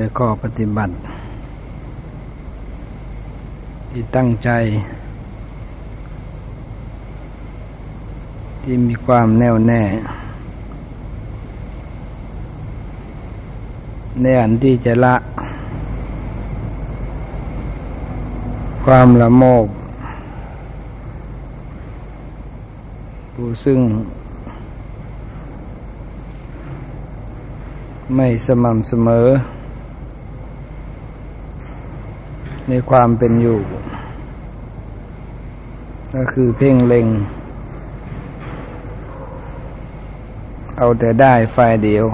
และข้อปฏิบัติ ที่ตั้งใจ ที่มีความแน่วแน่ ในอันที่จะละ ความละโมบผู้ซึ่งไม่สม่ำเสมอ ในความเป็นอยู่ ก็คือเพ่งเล็ง เอาแต่ได้ฝ่ายเดียว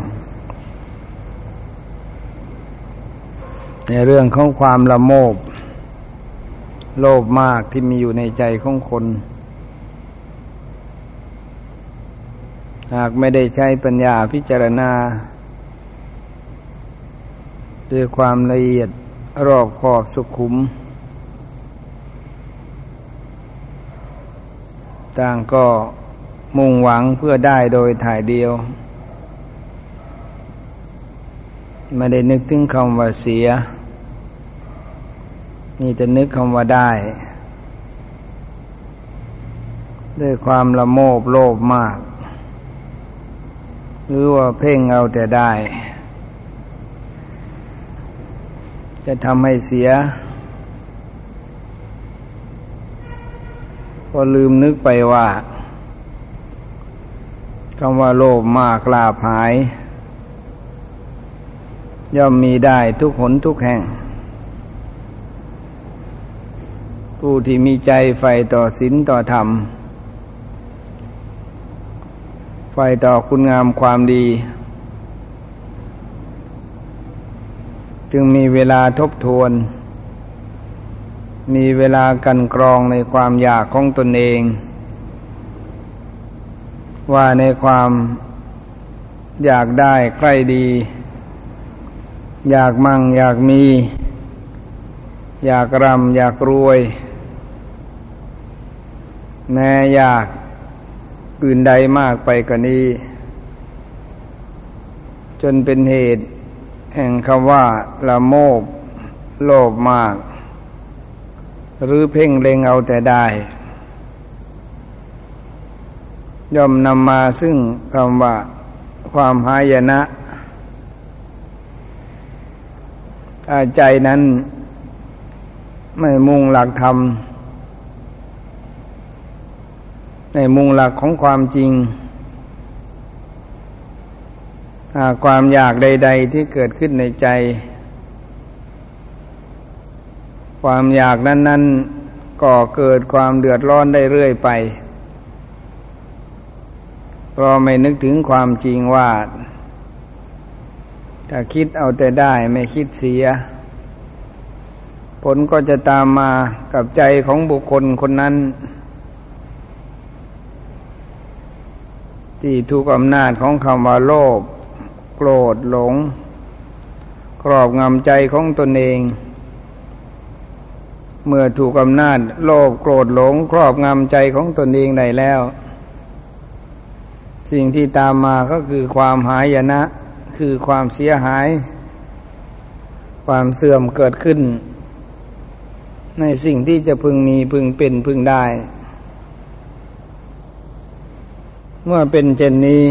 ในเรื่องของความละโมบ โลภมากที่มีอยู่ในใจของคน หากไม่ได้ใช้ปัญญาพิจารณา ด้วยความละเอียด รอบขอบสุขุม ต่างก็มุ่งหวังเพื่อได้โดยถ่ายเดียว ไม่ได้นึกถึงคำว่าเสีย นี่จะนึกคำว่าได้ ด้วยความละโมบโลภมาก หรือว่าเพ่งเอาแต่ได้ จะทำให้เสีย ก็ลืมนึกไปว่าคำว่าโลภมากลาภหาย ย่อมมีได้ทุกหนทุกแห่ง ผู้ที่มีใจใฝ่ต่อศีลต่อธรรมใฝ่ต่อคุณงามความดี จึงมีเวลาทบทวน มีเวลากันกรองในความอยากของตนเอง ว่าในความอยากได้ใครดี อยากมั่งอยากมี อยากรำอยากรวย แม้อยากอื่นใดมากไปกว่านี้ จนเป็นเหตุ แห่งคำว่าละโมบโลภมาก หรือเพ่งเล็งเอาแต่ได้ ย่อมนำมาซึ่งคำว่าความหายนะถ้าใจนั้น ไม่มุ่งหลักธรรมในมุ่งหลักของความจริง ความอยากใด ๆ ที่เกิดขึ้นในใจ ความอยากนั้น ๆก่อเกิดความเดือดร้อนได้เรื่อยไปเพราะไม่นึกถึงความจริงว่า ถ้าคิดเอาแต่ได้ไม่คิดเสีย ผลก็จะตามมากับใจของบุคคลคนนั้น ที่ถูกอำนาจของคำว่าโลภโก รธหลง ครอบงำใจของตนเอง เมื่อถูกอำนาจโลภโกรธหลง ครอบงำใจของตนเองได้แล้ว สิ่งที่ตามมาก็คือความหายนะ คือความเสียหาย ความเสื่อมเกิดขึ้น ในสิ่งที่จะพึงมีพึงเป็นพึงได้เมื่อเป็นเช่นนี้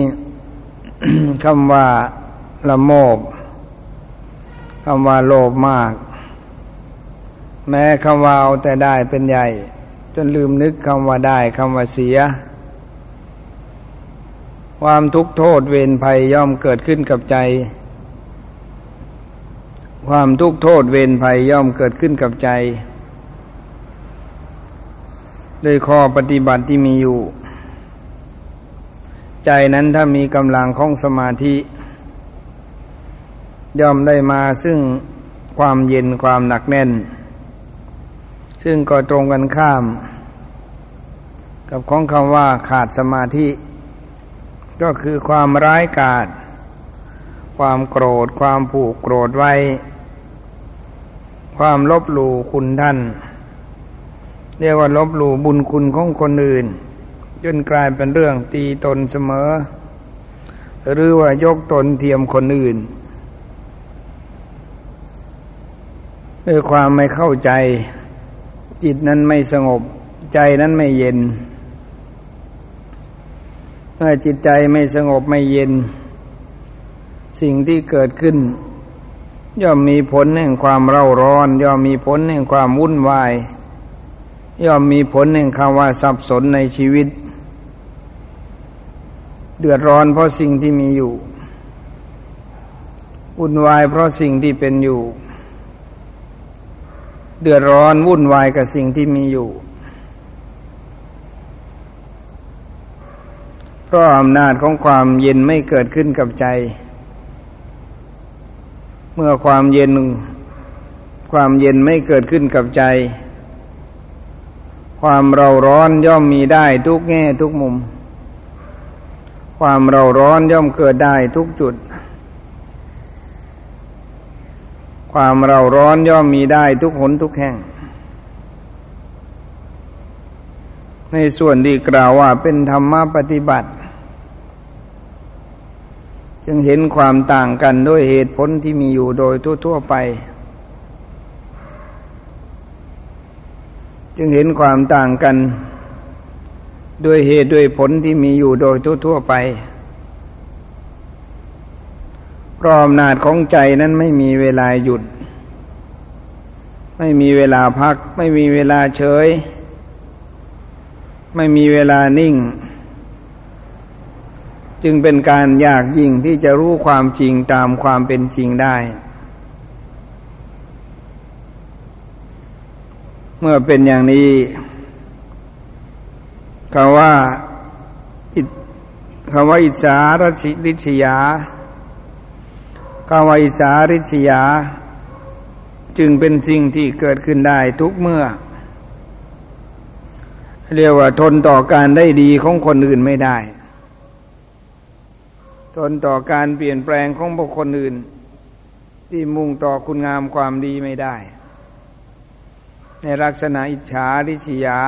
คำว่า ละโมบคำว่าโลภมาก แม้คำว่าเอาแต่ได้เป็นใหญ่ จนลืมนึกคำว่าได้คำว่าเสีย ความทุกข์โทษเวรภัยย่อมเกิดขึ้นกับใจ ความทุกข์โทษเวรภัยย่อมเกิดขึ้นกับใจด้วยข้อปฏิบัติที่มีอยู่ ใจนั้นถ้ามีกำลังของสมาธิ ย่อมได้มาซึ่งความเย็นความหนักแน่น ซึ่งก็ตรงกันข้าม กับของคำว่าขาดสมาธิ ก็คือความร้ายกาจความโกรธ ความผูกโกรธไว้ ความลบหลู่คุณท่าน เรียกว่าลบหลู่บุญคุณของคนอื่นจนกลายเป็นเรื่องตีตนเสมอ หรือว่ายกตนเทียมคนอื่น ด้วยความไม่เข้าใจ จิตนั้นไม่สงบ ใจนั้นไม่เย็น เมื่อจิตใจไม่สงบไม่เย็น สิ่งที่เกิดขึ้น ย่อมมีผลแห่งความเร่าร้อน ย่อมมีผลแห่งความวุ่นวาย ย่อมมีผลแห่งคำว่าสับสนในชีวิต เดือดร้อนเพราะสิ่งที่มีอยู่วุ่นวายเพราะสิ่งที่เป็นอยู่ เดือดร้อนวุ่นวายกับสิ่งที่มีอยู่ เพราะอำนาจของความเย็นไม่เกิดขึ้นกับใจ เมื่อความเย็น ความเย็นไม่เกิดขึ้นกับใจ ความเราร้อนย่อมมีได้ทุกแง่ทุกมุม ความเราร้อนย่อมเกิดได้ทุกจุด ความเราร้อนย่อมมีได้ทุกหนทุกแห่ง ในส่วนที่กล่าวว่าเป็นธรรมะปฏิบัติ จึงเห็นความต่างกันด้วยเหตุผลที่มีอยู่โดยทั่วๆไป จึงเห็นความต่างกัน ด้วยเหตุด้วยผลที่มีอยู่โดยทั่วๆไป ราะอำนาจของใจนั้นไม่มีเวลาหยุด ไม่มีเวลาพัก ไม่มีเวลาเฉย ไม่มีเวลานิ่ง จึงเป็นการยากยิ่งที่จะรู้ความจริงตามความเป็นจริงได้ เมื่อเป็นอย่างนี้คำว่าคำว่าอิสารชิริชยา คำว่าอิสาริชยา จึงเป็นสิ่งที่เกิดขึ้นได้ทุกเมื่อ เรียกว่าทนต่อการได้ดีของคนอื่นไม่ได้ ทนต่อการเปลี่ยนแปลงของบุคคลอื่น ที่มุ่งต่อคุณงามความดีไม่ได้ ในลักษณะอิจฉาริษยา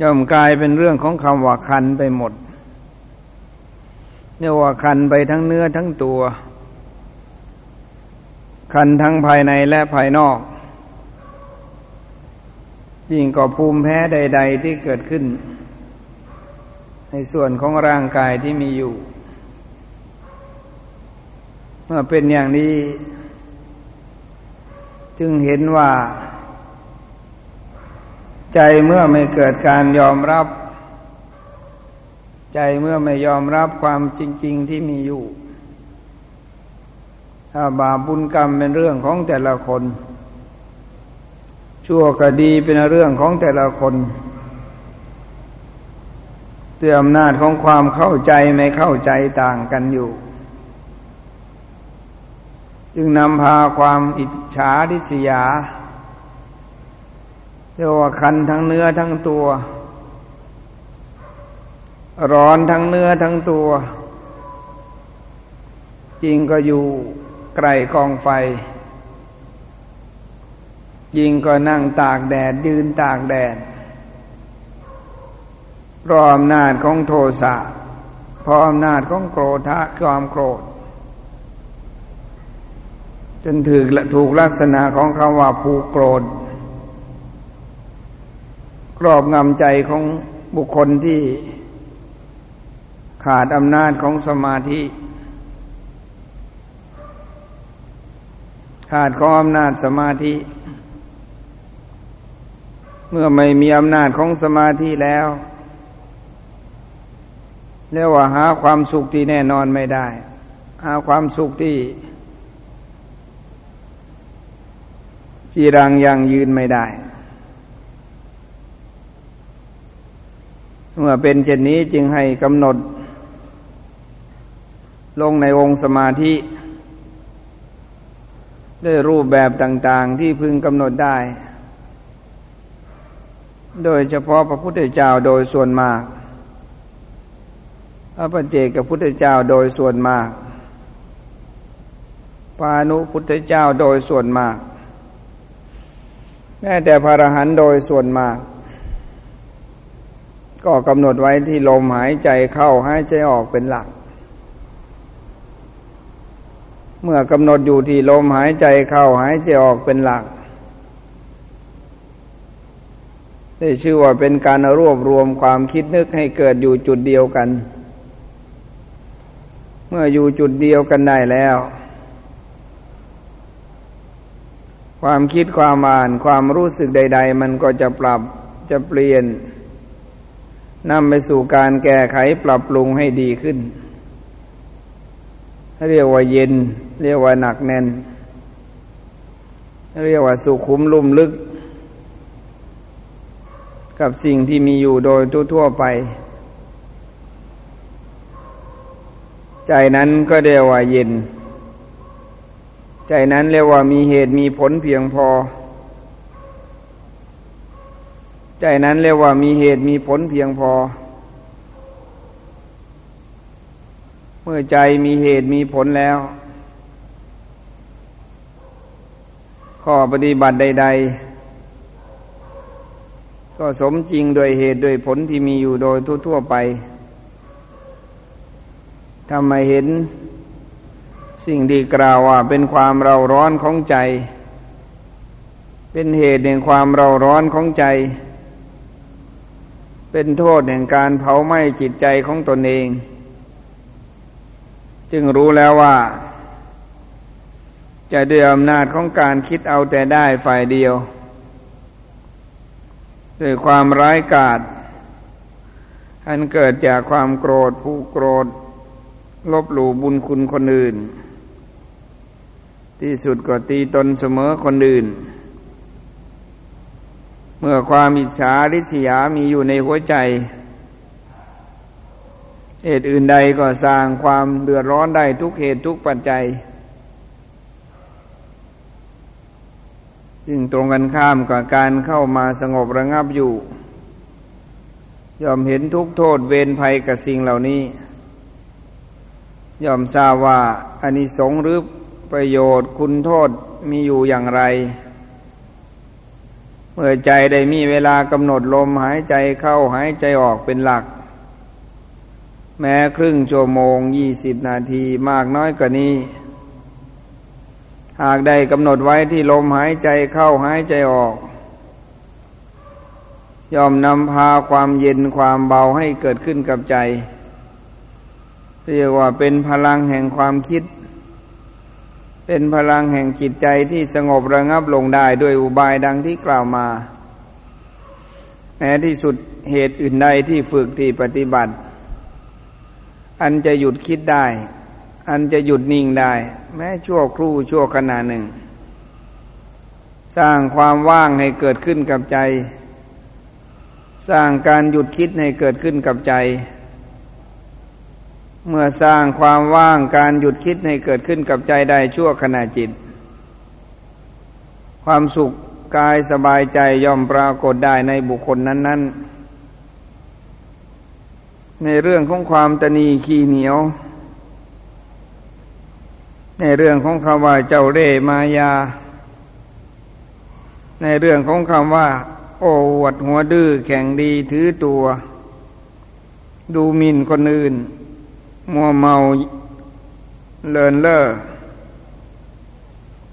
ย่อมกลายเป็นเรื่องของคำว่าคันไปหมด เรียกว่าคันไปทั้งเนื้อทั้งตัว คันทั้งภายในและภายนอก ยิ่งกว่าภูมิแพ้ใด ๆ ที่เกิดขึ้น ในส่วนของร่างกายที่มีอยู่ เมื่อเป็นอย่างนี้ จึงเห็นว่า ใจเมื่อไม่เกิดการยอมรับ ใจเมื่อไม่ยอมรับความจริง ๆที่มีอยู่ ถ้าบาปบุญกรรมเป็นเรื่องของแต่ละคน ชั่วก็ดีเป็นเรื่องของแต่ละคนด้วยอำนาจของความเข้าใจไม่เข้าใจต่างกันอยู่ จึงนำพาความอิจฉาริษยาเรียกว่าคันทั้งเนื้อทั้งตัว ร้อนทั้งเนื้อทั้งตัว จริงก็อยู่ไกลกองไฟ ยิงก็นั่งตากแดดยืนตากแดดรอำนาจของโทสะพราะอำนาจของโกรธะความโกรธ จนถือถูกลักษณะของคำว่าผูกโกรธครอบงำใจของบุคคลที่ ขาดอำนาจของสมาธิ ขาดของอำนาจสมาธิ เมื่อไม่มีอำนาจของสมาธิแล้วเรียกว่าหาความสุขที่แน่นอนไม่ได้ หาความสุขที่จีรังยังยืนไม่ได้ เมื่อเป็นเช่นนี้จึงให้กำหนด ลงในองค์สมาธิ ด้วยรูปแบบต่างๆที่พึงกำหนดได้ โดยเฉพาะพระพุทธเจ้าโดยส่วนมาก พระปัจเจกพุทธเจ้าโดยส่วนมากปานุพุทธเจ้าโดยส่วนมาก แม้แต่พระอรหันต์โดยส่วนมาก ก็กำหนดไว้ที่ลมหายใจเข้าหายใจออกเป็นหลัก เมื่อกำหนดอยู่ที่ลมหายใจเข้าหายใจออกเป็นหลัก ได้ชื่อว่าเป็นการรวบรวมความคิดนึกให้เกิดอยู่จุดเดียวกัน เมื่ออยู่จุดเดียวกันได้แล้ว ความคิดความอ่านความรู้สึกใด ๆ มันก็จะปรับจะเปลี่ยนนำไปสู่การแก้ไขปรับปรุงให้ดีขึ้น เรียกว่าเย็น เรียกว่าหนักแน่น เรียกว่าสุขุมลุ่มลึก กับสิ่งที่มีอยู่โดยทั่วๆไป ใจนั้นก็เรียกว่าเย็น ใจนั้นเรียกว่ามีเหตุมีผลเพียงพอ ใจนั้นเรียกว่ามีเหตุมีผลเพียงพอ มื่อใจมีเหตุมีผลแล้ว ข้อปฏิบัติใด ๆ ก็สมจริงโดยเหตุโดยผลที่มีอยู่โดยทั่วๆไปทำไมเห็น สิ่งที่กล่าวว่าเป็นความเราร้อนของใจ เป็นเหตุแห่งความเราร้อนของใจ เป็นโทษแห่งการเผาไหม้จิตใจของตนเอง จึงรู้แล้วว่า จะด้วยอำนาจของการคิดเอาแต่ได้ฝ่ายเดียวด้วยความร้ายกาจอันเกิดจากความโกรธผู้โกรธ ลบหลู่บุญคุณคนอื่น ที่สุดก็ตีตนเสมอคนอื่น เมื่อความอิจฉาริษยามีอยู่ในหัวใจ เหตุอื่นใดก็สร้างความเดือดร้อนได้ทุกเหตุทุกปัจจัยจึงตรงกันข้ามกับการเข้ามาสงบระงับอยู่ ยอมเห็นทุกโทษเวรภัยกับสิ่งเหล่านี้ ยอมทราบว่าอานิสงส์หรือประโยชน์คุณโทษมีอยู่อย่างไร เมื่อใจได้มีเวลากำหนดลมหายใจเข้าหายใจออกเป็นหลัก แม้ครึ่งชั่วโมงยี่สิบนาทีมากน้อยกว่านี้ หากได้กำหนดไว้ที่ลมหายใจเข้าหายใจออก ยอมนำพาความเย็นความเบาให้เกิดขึ้นกับใจ เรียกว่าเป็นพลังแห่งความคิด เป็นพลังแห่งจิตใจที่สงบระงับลงได้ด้วยอุบายดังที่กล่าวมาแม้ที่สุดเหตุอื่นใดที่ฝึกที่ปฏิบัติ อันจะหยุดคิดได้ อันจะหยุดนิ่งได้ แม้ชั่วครู่ชั่วขณะหนึ่ง สร้างความว่างให้เกิดขึ้นกับใจ สร้างการหยุดคิดให้เกิดขึ้นกับใจ เมื่อสร้างความว่างการหยุดคิดให้เกิดขึ้นกับใจได้ชั่วขณะจิต ความสุขกายสบายใจย่อมปรากฏได้ในบุคคลนั้น ๆ ในเรื่องของความตนีขี้เหนียว ในเรื่องของคำว่าเจ้าเร่มายา ในเรื่องของคำว่า โอ้วดหัวดื้อแข่งดีถือตัว ดูหมิ่นคนอื่น มัวเมาเลินเล่อ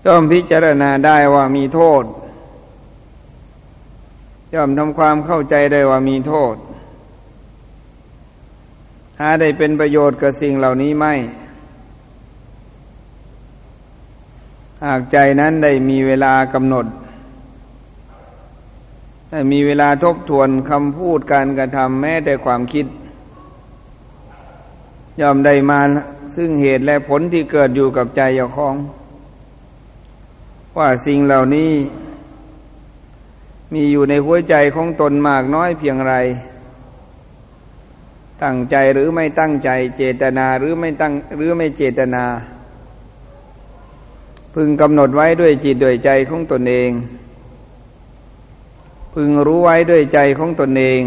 ต้องพิจารณาได้ว่ามีโทษย่อมทำความเข้าใจได้ว่ามีโทษ หาได้เป็นประโยชน์กับสิ่งเหล่านี้ไม่ หากใจนั้นได้มีเวลากำหนดได้มีเวลาทบทวนคำพูดการกระทำแม้แต่ความคิด ยอมได้มาซึ่งเหตุและผลที่เกิดอยู่กับใจเจ้าของ ว่าสิ่งเหล่านี้ มีอยู่ในหัวใจของตนมากน้อยเพียงไร ตั้งใจหรือไม่ตั้งใจเจตนาหรือไม่ตั้งหรือไม่เจตนา พึงกำหนดไว้ด้วยจิตด้วยใจของตนเอง พึงรู้ไว้ด้วยใจของตนเอง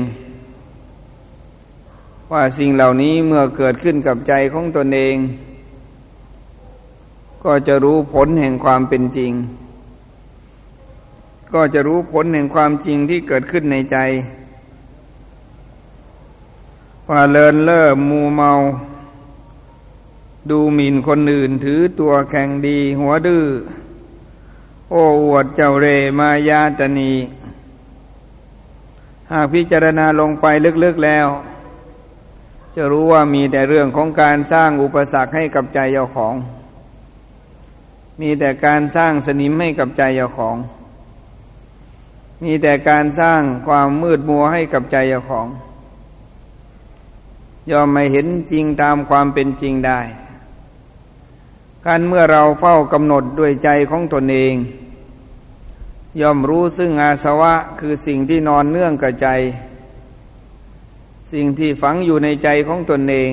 ว่าสิ่งเหล่านี้เมื่อเกิดขึ้นกับใจของตนเอง ก็จะรู้ผลแห่งความเป็นจริง ก็จะรู้ผลแห่งความจริงที่เกิดขึ้นในใจ ว่าเลินเล่อมูเมา ดูหมิ่นคนอื่นถือตัวแข่งดีหัวดื้อโอ้อวดเจ้าเรมายาตนี หากพิจารณาลงไปลึกๆแล้ว จะรู้ว่ามีแต่เรื่องของการสร้างอุปสรรคให้กับใจเจ้าของ มีแต่การสร้างสนิมให้กับใจเจ้าของ มีแต่การสร้างความมืดมัวให้กับใจเจ้าของ ยอมไม่เห็นจริงตามความเป็นจริงได้การเมื่อเราเฝ้ากำหนดด้วยใจของตนเอง ย่อมรู้ซึ่งอาสวะคือสิ่งที่นอนเนื่องกับใจ สิ่งที่ฝังอยู่ในใจของตนเอง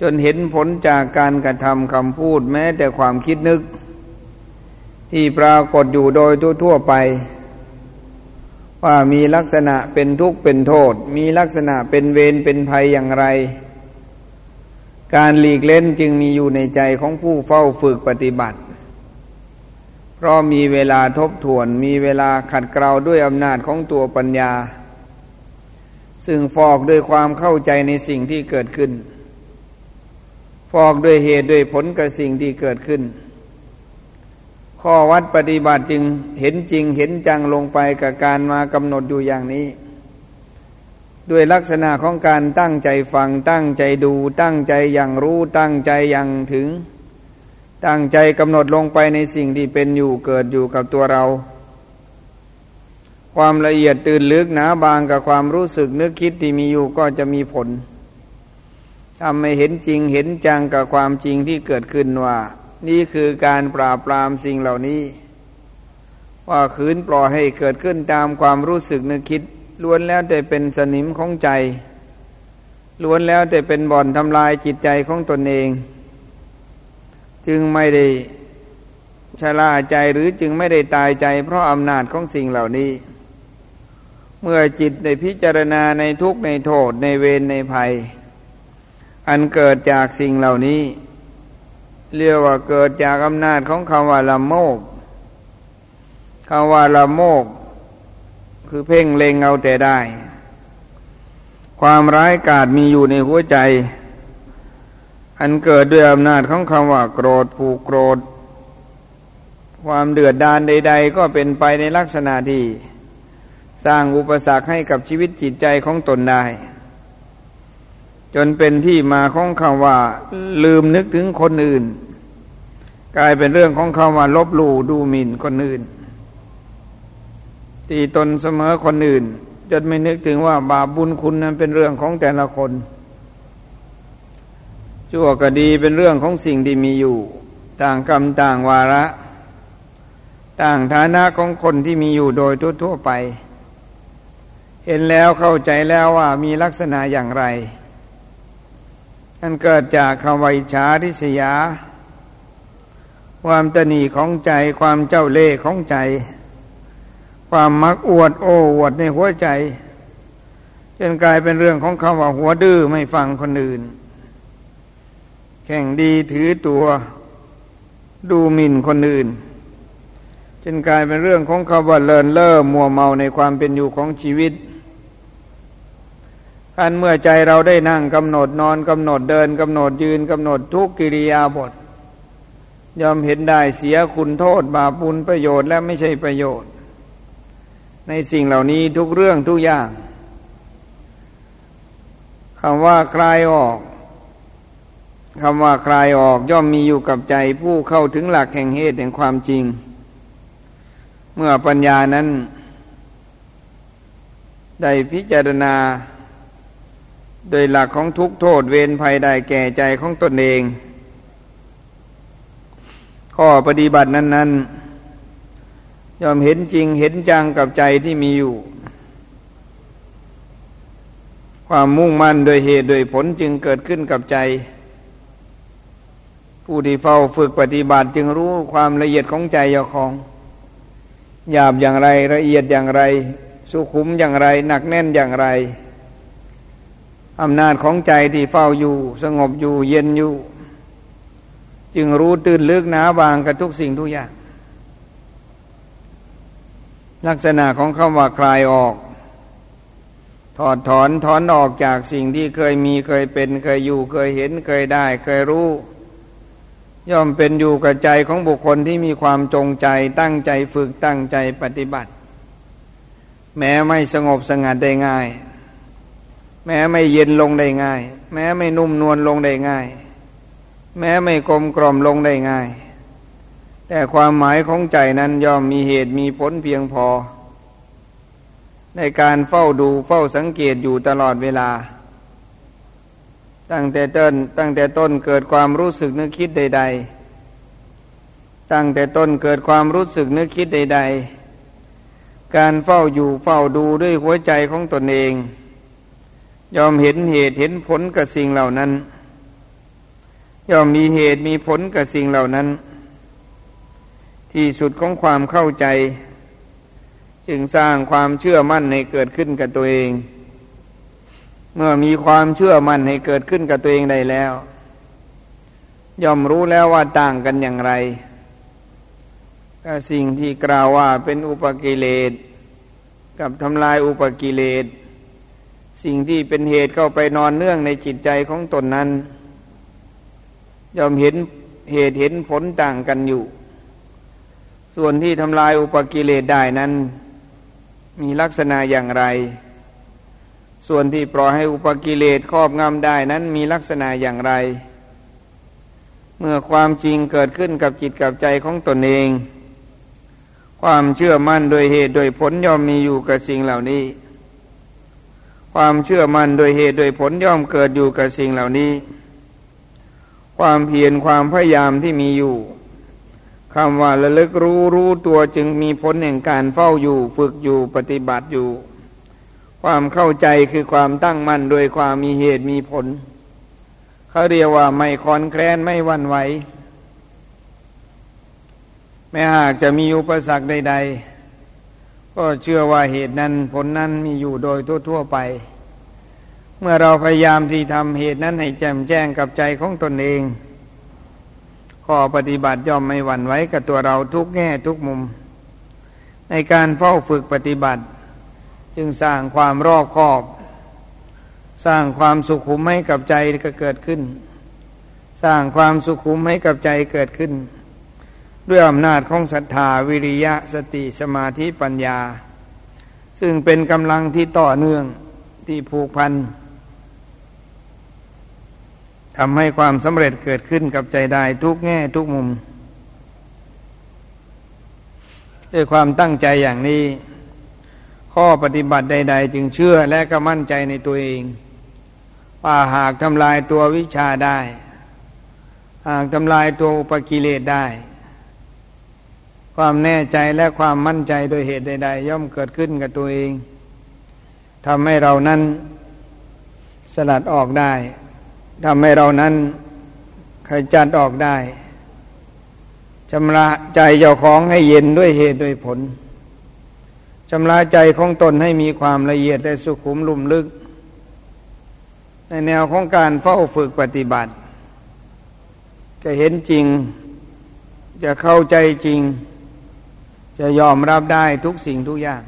จนเห็นผลจากการกระทำคำพูดแม้แต่ความคิดนึก ที่ปรากฏอยู่โดยทั่วไป ว่ามีลักษณะเป็นทุกข์เป็นโทษ มีลักษณะเป็นเวรเป็นภัยอย่างไร การหลีกเล่นจึงมีอยู่ในใจของผู้เฝ้าฝึกปฏิบัติ เพราะมีเวลาทบทวน มีเวลาขัดเกลาด้วยอำนาจของตัวปัญญา ซึ่งฟอกด้วยความเข้าใจในสิ่งที่เกิดขึ้น ฟอกด้วยเหตุด้วยผลกับสิ่งที่เกิดขึ้น ข้อวัดปฏิบัติจึงเห็นจริงเห็นจังลงไปกับการมากำหนดอยู่อย่างนี้ ด้วยลักษณะของการตั้งใจฟังตั้งใจดูตั้งใจอย่างรู้ตั้งใจอย่างถึง ตั้งใจกำหนดลงไปในสิ่งที่เป็นอยู่เกิดอยู่กับตัวเรา ความละเอียดตื่นลึกหนาบางกับความรู้สึกนึกคิดที่มีอยู่ก็จะมีผลทำให้เห็นจริงเห็นจังกับความจริงที่เกิดขึ้นว่า นี่คือการปราบปรามสิ่งเหล่านี้ ว่าคืนปล่อยให้เกิดขึ้นตามความรู้สึกนึกคิด ล้วนแล้วแต่เป็นสนิมของใจ ล้วนแล้วแต่เป็นบ่อนทำลายจิตใจของตนเอง จึงไม่ได้ชะล่าใจหรือจึงไม่ได้ตายใจ เพราะอำนาจของสิ่งเหล่านี้ เมื่อจิตได้พิจารณาในทุกในโทษในเวรในภัย อันเกิดจากสิ่งเหล่านี้ เรียกว่าเกิดจากอำนาจของคำว่าละโมกคำว่าละโมกคือเพ่งเล็งเอาแต่ได้ ความร้ายกาจมีอยู่ในหัวใจ อันเกิดด้วยอำนาจของคำว่าโกรธผูกโกรธ ความเดือดดานใด ๆ ก็เป็นไปในลักษณะที่ สร้างอุปสรรคให้กับชีวิตจิตใจของตนได้ จนเป็นที่มาของคำว่า ลืมนึกถึงคนอื่น กลายเป็นเรื่องของคำว่า ลบหลู่ดูหมิ่นคนอื่น ตีตนเสมอคนอื่น จนไม่นึกถึงว่าบาปบุญคุณนั้นเป็นเรื่องของแต่ละคน ชั่วก็ดีเป็นเรื่องของสิ่งที่มีอยู่ ต่างกรรมต่างวาระ ต่างฐานะของคนที่มีอยู่โดยทั่วๆไป เห็นแล้วเข้าใจแล้วว่ามีลักษณะอย่างไร นั่นเกิดจากคำวิชาริษยา ความตนีของใจความเจ้าเล่ห์ของใจ ความมักอวดโอ้อวดในหัวใจจนกลายเป็นเรื่องของคำว่าหัวดื้อไม่ฟังคนอื่น แข่งดีถือตัวดูหมิ่นคนอื่นจนกลายเป็นเรื่องของคำว่าเลินเล่อมัวเมาในความเป็นอยู่ของชีวิต การเมื่อใจเราได้นั่งกำหนดนอนกำหนดเดินกำหนดยืนกำหนดทุกกิริยาบทยอมเห็นได้เสียคุณโทษบาปุลประโยชน์และไม่ใช่ประโยชน์ ในสิ่งเหล่านี้ทุกเรื่องทุกอย่างคำว่าคลายออกคำว่าคลายออกย่อมมีอยู่กับใจผู้เข้าถึงหลักแห่งเหตุแห่งความจริง เมื่อปัญญานั้น ได้พิจารณา โดยหลักของทุกโทษเวรภัยได้แก่ใจของตนเอง ข้อปฏิบัตินั้น ๆ ยอมเห็นจริงเห็นจังกับใจที่มีอยู่ ความมุ่งมั่นโดยเหตุโดยผลจึงเกิดขึ้นกับใจ ผู้ที่เฝ้าฝึกปฏิบัติจึงรู้ความละเอียดของใจเจ้าของหยาบอย่างไรละเอียดอย่างไร สุขุมอย่างไร หนักแน่นอย่างไร อำนาจของใจที่เฝ้าอยู่ สงบอยู่เย็นอยู่ จึงรู้ตื่นลึกหนาบางกับทุกสิ่งทุกอย่าง ลักษณะของคำว่าคลายออก ถอดถอนถอนออกจากสิ่งที่เคยมีเคยเป็นเคยอยู่เคยเห็นเคยได้ เคยรู้ ย่อมเป็นอยู่กับใจของบุคคลที่มีความจงใจตั้งใจฝึกตั้งใจปฏิบัติ แม้ไม่สงบสงัดได้ง่าย แม้ไม่เย็นลงได้ง่าย แม้ไม่นุ่มนวลลงได้ง่าย แม้ไม่กลมกล่อมลงได้ง่าย แต่ความหมายของใจนั้นย่อมมีเหตุมีผลเพียงพอ ในการเฝ้าดูเฝ้าสังเกตอยู่ตลอดเวลา ตั้งแต่ต้นตั้งแต่ต้นเกิดความรู้สึกนึกคิดใด ๆ ตั้งแต่ต้นเกิดความรู้สึกนึกคิดใด ๆ การเฝ้าอยู่เฝ้าดูด้วยหัวใจของตนเอง ยอมเห็นเหตุเห็นผลกับสิ่งเหล่านั้น ยอมมีเหตุมีผลกับสิ่งเหล่านั้น ที่สุดของความเข้าใจ จึงสร้างความเชื่อมั่นให้เกิดขึ้นกับตัวเอง เมื่อมีความเชื่อมั่นให้เกิดขึ้นกับตัวเองได้แล้ว ย่อมรู้แล้วว่าต่างกันอย่างไรก็สิ่งที่กล่าวว่าเป็นอุปกิเลสกับทำลายอุปกิเลส สิ่งที่เป็นเหตุเข้าไปนอนเนื่องในจิตใจของตนนั้นย่อมเห็นเหตุเห็นผลต่างกันอยู่ ส่วนที่ทำลายอุปกิเลสได้นั้น มีลักษณะอย่างไร ส่วนที่ปล่อยให้อุปกิเลสครอบงำได้นั้นมีลักษณะอย่างไร เมื่อความจริงเกิดขึ้นกับจิตกับใจของตนเอง ความเชื่อมั่นโดยเหตุโดยผลย่อมมีอยู่กับสิ่งเหล่านี้ ความเชื่อมั่นโดยเหตุโดยผลย่อมเกิดอยู่กับสิ่งเหล่านี้ ความเพียรความพยายามที่มีอยู่คำว่าระลึกรู้รู้ตัวจึงมีผลแห่งการเฝ้าอยู่ ฝึกอยู่ปฏิบัติอยู่ ความเข้าใจคือความตั้งมั่นโดยความมีเหตุมีผลเขาเรียกว่าไม่คอนแคลนไม่วันไหวแม้หากจะมีอุปสรรคใด ๆ ก็เชื่อว่าเหตุนั้นผลนั้นมีอยู่โดยทั่วๆไป เมื่อเราพยายามที่ทำเหตุนั้นให้แจ่มแจ้งกับใจของตนเองข้อปฏิบัติย่อมไม่หวั่นไหวกับตัวเราทุกแง่ทุกมุม ในการเฝ้าฝึกปฏิบัติ จึงสร้างความรอบคอบ สร้างความสุขุมให้กับใจก็เกิดขึ้น สร้างความสุขุมให้กับใจเกิดขึ้น ด้วยอำนาจของศรัทธาวิริยะสติสมาธิปัญญา ซึ่งเป็นกำลังที่ต่อเนื่องที่ผูกพันทำให้ความสำเร็จเกิดขึ้นกับใจได้ทุกแง่ทุกมุม ด้วยความตั้งใจอย่างนี้ ข้อปฏิบัติใด ๆ จึงเชื่อและก็มั่นใจในตัวเองว่าหากทำลายตัววิชาได้ หากทำลายตัวอุปกิเลสได้ ความแน่ใจและความมั่นใจโดยเหตุใด ๆ ย่อมเกิดขึ้นกับตัวเองทำให้เรานั้นสลัดออกได้ทำให้เรานั้นขจัดออกได้ชำระใจเจ้าของให้เย็นด้วยเหตุด้วยผลชำระใจของตนให้มีความละเอียดและสุขุมลุ่มลึก ในแนวของการเฝ้าฝึกปฏิบัติ จะเห็นจริง จะเข้าใจจริง จะยอมรับได้ทุกสิ่งทุกอย่าง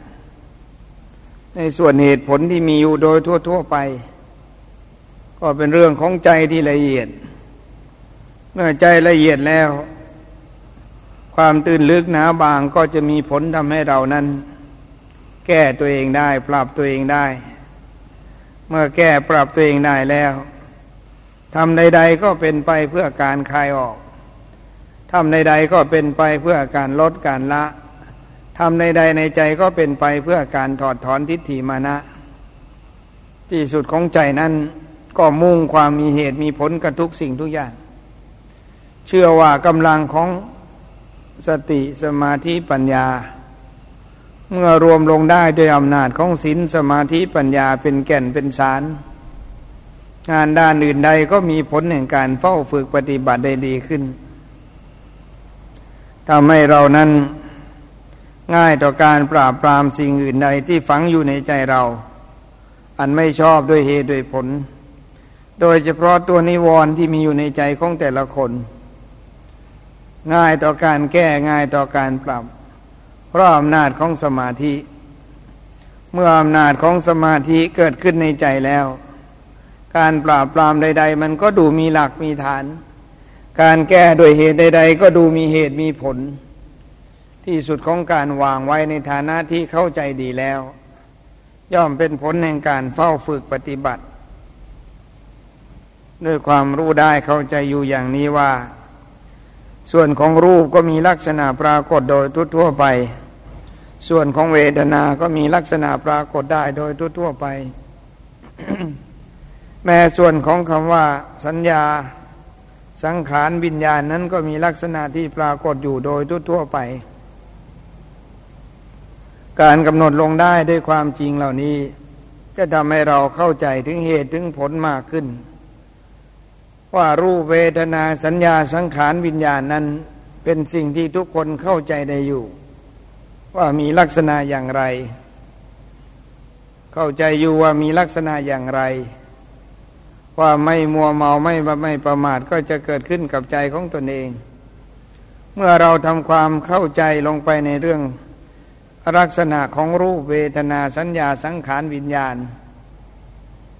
ในส่วนเหตุผลที่มีอยู่โดยทั่ว ๆไป ก็เป็นเรื่องของใจที่ละเอียด เมื่อใจละเอียดแล้ว ความตื่นลึกหนาบางก็จะมีผลทำให้เรานั้น แก้ตัวเองได้ ปรับตัวเองได้ เมื่อแก้ปรับตัวเองได้แล้วทำใด ๆ ก็เป็นไปเพื่อการคลายออกทำใด ๆ ก็เป็นไปเพื่อการลดการละ ทำใด ๆ ในใจก็เป็นไปเพื่อการถอดถอนทิฏฐิมานะ ที่สุดของใจนั้นก็มุ่งความมีเหตุมีผลกับทุกสิ่งทุกอย่าง เชื่อว่ากำลังของสติสมาธิปัญญา เมื่อรวมลงได้ด้วยอำนาจของศีลสมาธิปัญญาเป็นแก่นเป็นสาร งานด้านอื่นใดก็มีผลแห่งการเฝ้าฝึกปฏิบัติได้ดีขึ้นทำให้เรานั้น ง่ายต่อการปราบปรามสิ่งอื่นใดที่ฝังอยู่ในใจเรา อันไม่ชอบด้วยเหตุด้วยผล โดยเฉพาะตัวนิวรณ์ที่มีอยู่ในใจของแต่ละคน ง่ายต่อการแก้ง่ายต่อการปรับ เพราะอำนาจของสมาธิเพเมื่ออำนาจของสมาธิเกิดขึ้นในใจแล้ว การปราบปรามใด ๆ มันก็ดูมีหลักมีฐาน การแก้โดยเหตุใด ๆ ก็ดูมีเหตุมีผล ที่สุดของการวางไว้ในฐานะที่เข้าใจดีแล้ว ย่อมเป็นผลแห่งการเฝ้าฝึกปฏิบัติ ด้วยความรู้ได้เข้าใจอยู่อย่างนี้ว่า ส่วนของรูปก็มีลักษณะปรากฏโดยทั่วไป ส่วนของเวทนาก็มีลักษณะปรากฏได้โดยทั่วไป แม้ส่วนของคำว่า สัญญาสังขารวิญญาณนั้นก็มีลักษณะที่ปรากฏอยู่โดยทั่วไป การกำหนดลงได้ด้วยความจริงเหล่านี้ จะทำให้เราเข้าใจถึงเหตุถึงผลมากขึ้น ว่ารูปเวทนาสัญญาสังขารวิญญาณนั้น เป็นสิ่งที่ทุกคนเข้าใจได้อยู่ ว่ามีลักษณะอย่างไร เข้าใจอยู่ว่ามีลักษณะอย่างไร ว่าไม่มัวเมาไม่ไม่ประมาทก็จะเกิดขึ้นกับใจของตนเอง เมื่อเราทำความเข้าใจลงไปในเรื่อง ลักษณะของรูปเวทนาสัญญาสังขารวิญญาณ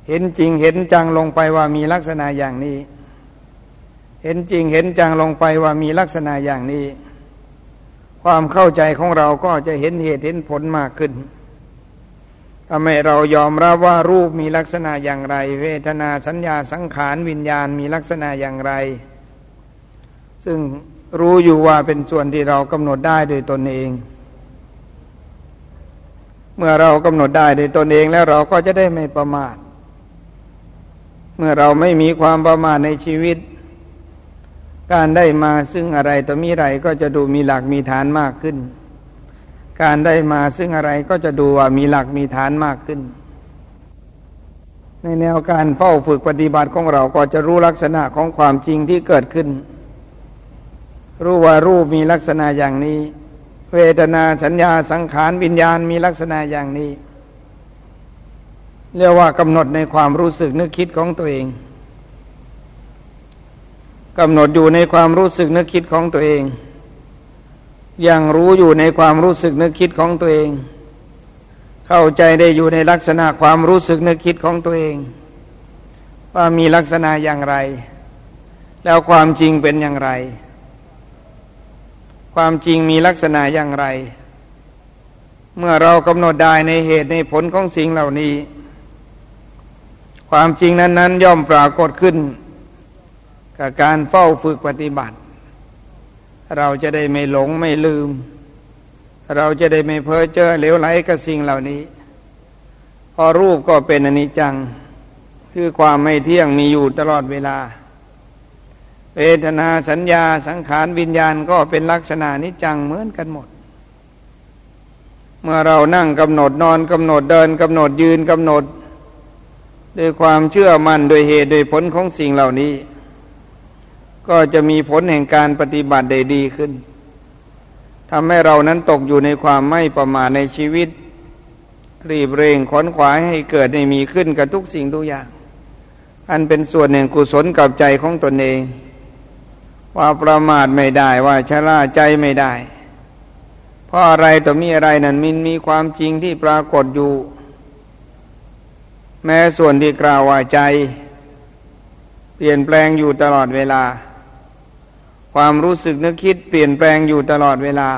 เห็นจริงเห็นจังลงไปว่ามีลักษณะอย่างนี้ เห็นจริงเห็นจังลงไปว่ามีลักษณะอย่างนี้ ความเข้าใจของเราก็จะเห็นเหตุเห็นผลมากขึ้นทำให้เรายอมรับว่ารูปมีลักษณะอย่างไร เวทนาสัญญาสังขารวิญญาณมีลักษณะอย่างไร ซึ่งรู้อยู่ว่าเป็นส่วนที่เรากำหนดได้โดยตนเอง เมื่อเรากำหนดได้โดยตนเองแล้วเราก็จะได้ไม่ประมาท เมื่อเราไม่มีความประมาทในชีวิต การได้มาซึ่งอะไรต่อมีไรก็จะดูมีหลักมีฐานมากขึ้น การได้มาซึ่งอะไรก็จะดูว่ามีหลักมีฐานมากขึ้น ในแนวการเฝ้าฝึกปฏิบัติของเราก็จะรู้ลักษณะของความจริงที่เกิดขึ้น รู้ว่ารูปมีลักษณะอย่างนี้ เวทนาสัญญาสังขารวิญญาณมีลักษณะอย่างนี้ เรียกว่ากำหนดในความรู้สึกนึกคิดของตัวเองกำหนดอยู่ในความรู้สึกนึกคิดของตัวเอง อยังรู้อยู่ในความรู้สึกนึกคิดของตัวเอง เข้าใจได้อยู่ในลักษณะความรู้สึกนึกคิดของตัวเอง ว่ามีลักษณะอย่างไร แล้วความจริงเป็นอย่างไร ความจริงมีลักษณะอย่างไร เมื่อเรากำหนดได้ในเหตุในผลของสิ่งเหล่านี้ ความจริงนั้นๆย่อมปรากฏขึ้น กับการเฝ้าฝึกปฏิบัติ เราจะได้ไม่หลงไม่ลืม เราจะได้ไม่เพ้อเจ้อเหลวไหลกับสิ่งเหล่านี้ พอรูปก็เป็นอนิจจัง คือความไม่เที่ยงมีอยู่ตลอดเวลา เวทนาสัญญาสังขารวิญญาณก็เป็นลักษณะนิจังเหมือนกันหมด เมื่อเรานั่งกำหนดนอนกำหนดเดินกำหนดยืนกำหนดด้วยความเชื่อมั่นโดยเหตุโดยผลของสิ่งเหล่านี้ ก็จะมีผลแห่งการปฏิบัติได้ดีขึ้นทำให้เรานั้นตกอยู่ในความไม่ประมาทในชีวิต รีบเร่งขวนขวายให้เกิดให้มีขึ้นกับทุกสิ่งทุกอย่าง อันเป็นส่วนแห่งกุศลกับใจของตนเอง ว่าประมาทไม่ได้ว่าชะล่าใจไม่ได้ เพราะอะไรต่อมีอะไรนั้นมินมีความจริงที่ปรากฏอยู่ แม้ส่วนที่กล่าวว่าใจ เปลี่ยนแปลงอยู่ตลอดเวลา ความรู้สึกนึกคิดเปลี่ยนแปลงอยู่ตลอดเวลา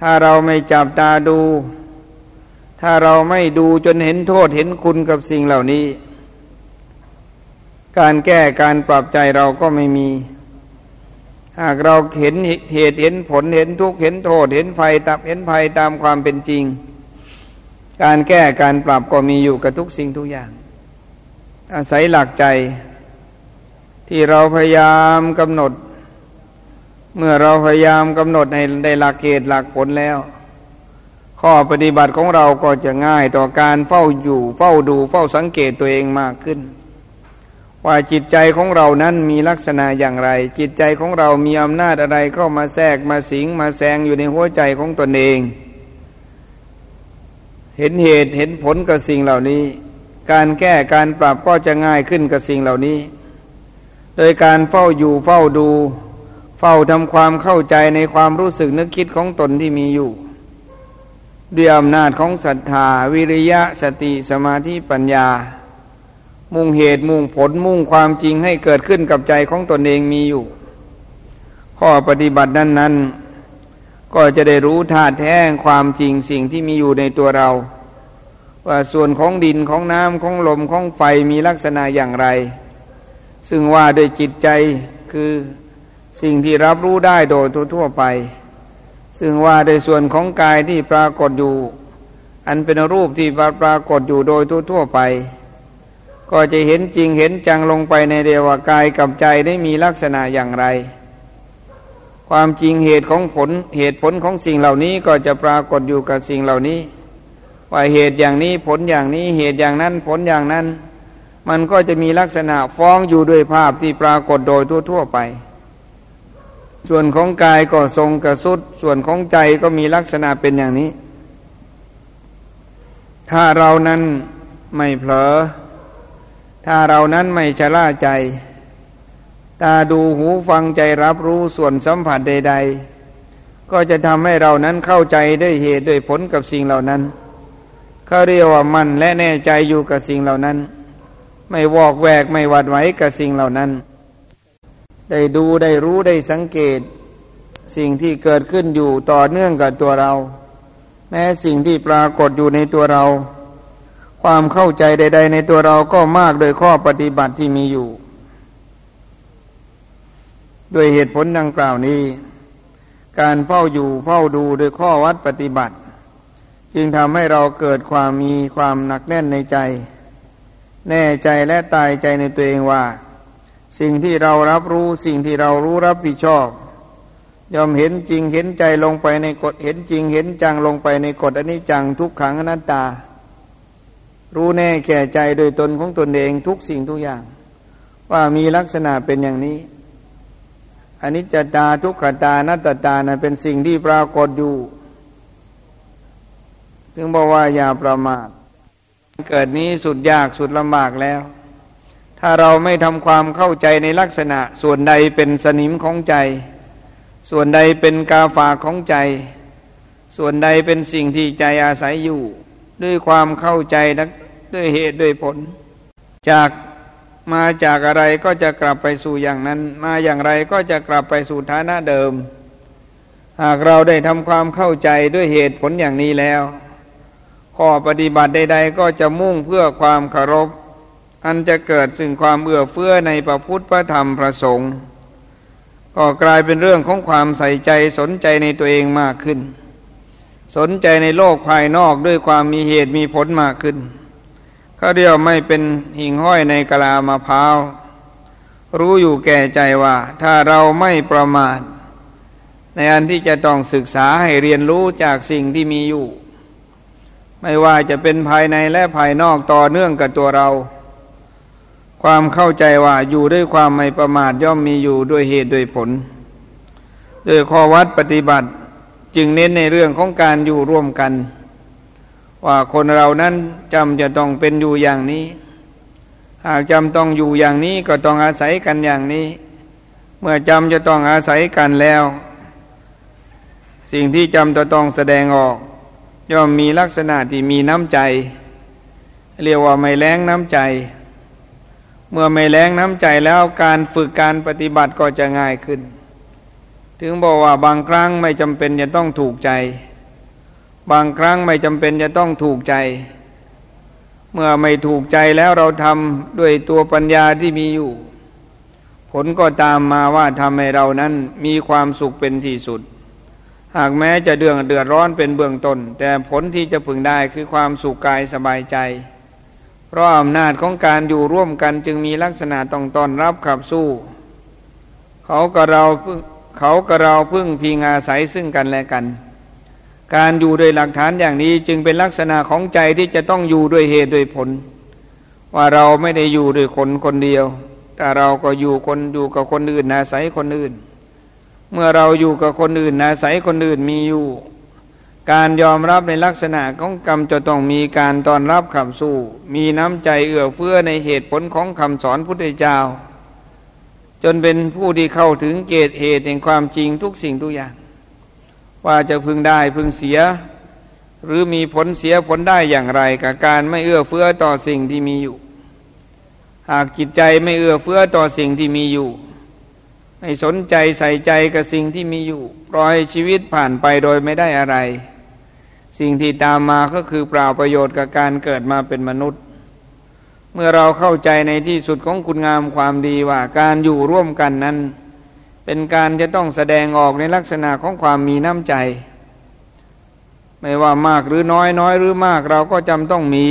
ถ้าเราไม่จับตาดู ถ้าเราไม่ดูจนเห็นโทษเห็นคุณกับสิ่งเหล่านี้ การแก้การปรับใจเราก็ไม่มี หากเราเห็นเหตุเห็นผลเห็นทุกข์เห็นโทษ เห็นไฟตับเห็นภัยตามความเป็นจริง การแก้การปรับก็มีอยู่กับทุกสิ่งทุกอย่าง อาศัยหลักใจ ที่เราพยายามกำหนด เมื่อเราพยายามกำหนดในในหลักเกณฑ์หลักผลแล้วข้อปฏิบัติของเราก็จะง่ายต่อการเฝ้าอยู่ เฝ้าดูเฝ้าสังเกตตัวเองมากขึ้น ว่าจิตใจของเรานั้นมีลักษณะอย่างไร จิตใจของเรามีอำนาจอะไรเข้ามาแทรกมาสิงมาแซงอยู่ในหัวใจของตนเอง เห็นเหตุเห็นผลกับสิ่งเหล่านี้ การแก้การปรับก็จะง่ายขึ้นกับสิ่งเหล่านี้ โดยการเฝ้าอยู่เฝ้าดู เฝ้าทำความเข้าใจในความรู้สึกนึกคิดของตนที่มีอยู่ด้วยอำนาจของศรัทธาวิริยะสติสมาธิปัญญา มุ่งเหตุมุ่งผลมุ่งความจริงให้เกิดขึ้นกับใจของตนเองมีอยู่ ข้อปฏิบัตินั้นนั้นก็จะได้รู้ธาตุแท้ความจริงสิ่งที่มีอยู่ในตัวเรา ว่าส่วนของดินของน้ำของลมของไฟมีลักษณะอย่างไร ซึ่งว่าโดยจิตใจคือสิ่งที่รับรู้ได้โดยทั่วไป ซึ่งว่าโดยส่วนของกายที่ปรากฏอยู่ อันเป็นรูปที่ปรากฏอยู่โดยทั่วไป ก็จะเห็นจริงเห็นจังลงไปในเดียวากายกับใจได้มีลักษณะอย่างไร ความจริงเหตุของผลเหตุผลของสิ่งเหล่านี้ก็จะปรากฏอยู่กับสิ่งเหล่านี้ ว่าเหตุอย่างนี้ผลอย่างนี้เหตุอย่างนั้นผลอย่างนั้น มันก็จะมีลักษณะฟ้องอยู่ด้วยภาพที่ปรากฏโดยทั่วๆไป ส่วนของกายก็ทรงกระสุดส่วนของใจก็มีลักษณะเป็นอย่างนี้ ถ้าเรานั้นไม่เผลอ ถ้าเรานั้นไม่ชะล่าใจ ตาดูหูฟังใจรับรู้ส่วนสัมผัสใด ๆ ก็จะทำให้เรานั้นเข้าใจด้วยเหตุด้วยผลกับสิ่งเหล่านั้นเขาเรียกว่ามันและแน่ใจอยู่กับสิ่งเหล่านั้น ไม่วอกแวกไม่หวัดไหวกับสิ่งเหล่านั้น ได้ดูได้รู้ได้สังเกต สิ่งที่เกิดขึ้นอยู่ต่อเนื่องกับตัวเรา แม้สิ่งที่ปรากฏอยู่ในตัวเรา ความเข้าใจใด ๆ ในตัวเราก็มากโดยข้อปฏิบัติที่มีอยู่ ด้วยเหตุผลดังกล่าวนี้ การเฝ้าอยู่เฝ้าดูโดยข้อวัดปฏิบัติ จึงทำให้เราเกิดความมีความหนักแน่นในใจ แน่ใจและตายใจในตัวเองว่า สิ่งที่เรารับรู้สิ่งที่เรารู้รับผิดชอบยอมเห็นจริงเห็นใจลงไปในกฎเห็นจริงเห็นจังลงไปในกฎอนิจจังทุกขังอนัตตา รู้แน่แก่ใจโดยตนของตนเองทุกสิ่งทุกอย่าง ว่ามีลักษณะเป็นอย่างนี้อนิจจตาทุกขตานัตตานะเป็นสิ่งที่ปรากฏอยู่ถึงบอกว่าอย่าประมาทเกิดนี้สุดยากสุดลำบากแล้ว ถ้าเราไม่ทำความเข้าใจในลักษณะ ส่วนใดเป็นสนิมของใจ ส่วนใดเป็นกาฝากของใจ ส่วนใดเป็นสิ่งที่ใจอาศัยอยู่ ด้วยความเข้าใจ ด้วยเหตุด้วยผล จากมาจากอะไรก็จะกลับไปสู่อย่างนั้น มาอย่างไรก็จะกลับไปสู่ฐานะเดิม หากเราได้ทำความเข้าใจด้วยเหตุผลอย่างนี้แล้ว ข้อปฏิบัติใด ๆ ก็จะมุ่งเพื่อความเคารพ อันจะเกิดซึ่งความเอื้อเฟื้อในพระพุทธพระธรรมพระสงฆ์ก็กลายเป็นเรื่องของความใส่ใจสนใจในตัวเองมากขึ้น สนใจในโลกภายนอกด้วยความมีเหตุมีผลมากขึ้น เขาเรียกไม่เป็นหิ่งห้อยในกะลามะพร้าว รู้อยู่แก่ใจว่า ถ้าเราไม่ประมาทในอันที่จะต้องศึกษาให้เรียนรู้จากสิ่งที่มีอยู่ ไม่ว่าจะเป็นภายในและภายนอกต่อเนื่องกับตัวเรา ความเข้าใจว่าอยู่ด้วยความไม่ประมาทย่อมมีอยู่ด้วยเหตุด้วยผล โดยข้อวัดปฏิบัติจึงเน้นในเรื่องของการอยู่ร่วมกัน ว่าคนเรานั้นจำจะต้องเป็นอยู่อย่างนี้ หากจำต้องอยู่อย่างนี้ก็ต้องอาศัยกันอย่างนี้ เมื่อจำจะต้องอาศัยกันแล้ว สิ่งที่จำจะต้องแสดงออก ย่อมมีลักษณะที่มีน้ำใจ เรียกว่าไม่แรงน้ำใจ เมื่อไม่แรงน้ำใจแล้วการฝึกการปฏิบัติก็จะง่ายขึ้น ถึงบอกว่าบางครั้งไม่จำเป็นจะต้องถูกใจ บางครั้งไม่จำเป็นจะต้องถูกใจ เมื่อไม่ถูกใจแล้วเราทำด้วยตัวปัญญาที่มีอยู่ ผลก็ตามมาว่าทำให้เรานั้นมีความสุขเป็นที่สุด หากแม้จะเดือดเดือดร้อนเป็นเบื้องต้น แต่ผลที่จะพึงได้คือความสุขกายสบายใจ เพราะอำนาจของการอยู่ร่วมกันจึงมีลักษณะต้องตอนรับขับสู้ เขากับเราเขากับเราพึ่งพิงอาศัยซึ่งกันและกัน การอยู่โดยหลักฐานอย่างนี้จึงเป็นลักษณะของใจที่จะต้องอยู่ด้วยเหตุด้วยผล ว่าเราไม่ได้อยู่ด้วยคนคนเดียว แต่เราก็อยู่คนอยู่กับคนอื่นอาศัยคนอื่น เมื่อเราอยู่กับคนอื่นอาศัยคนอื่นมีอยู่ การยอมรับในลักษณะของกรรมจะต้องมีการตอนรับคำสู้ มีน้ำใจเอื้อเฟื้อในเหตุผลของคำสอนพุทธเจ้า จนเป็นผู้ที่เข้าถึงเกตเหตุแห่งความจริงทุกสิ่งทุกอย่าง ว่าจะพึงได้พึงเสีย หรือมีผลเสียผลได้อย่างไร กับการไม่เอื้อเฟื้อต่อสิ่งที่มีอยู่ หากจิตใจไม่เอื้อเฟื้อต่อสิ่งที่มีอยู่ ไม่สนใจใส่ใจกับสิ่งที่มีอยู่ ปล่อยชีวิตผ่านไปโดยไม่ได้อะไร สิ่งที่ตามมาก็คือเปล่าประโยชน์กับการเกิดมาเป็นมนุษย์ เมื่อเราเข้าใจในที่สุดของคุณงามความดีว่าการอยู่ร่วมกันนั้น เป็นการจะต้องแสดงออกในลักษณะของความมีน้ำใจ ไม่ว่ามากหรือน้อยน้อยหรือมากเราก็จำต้องมี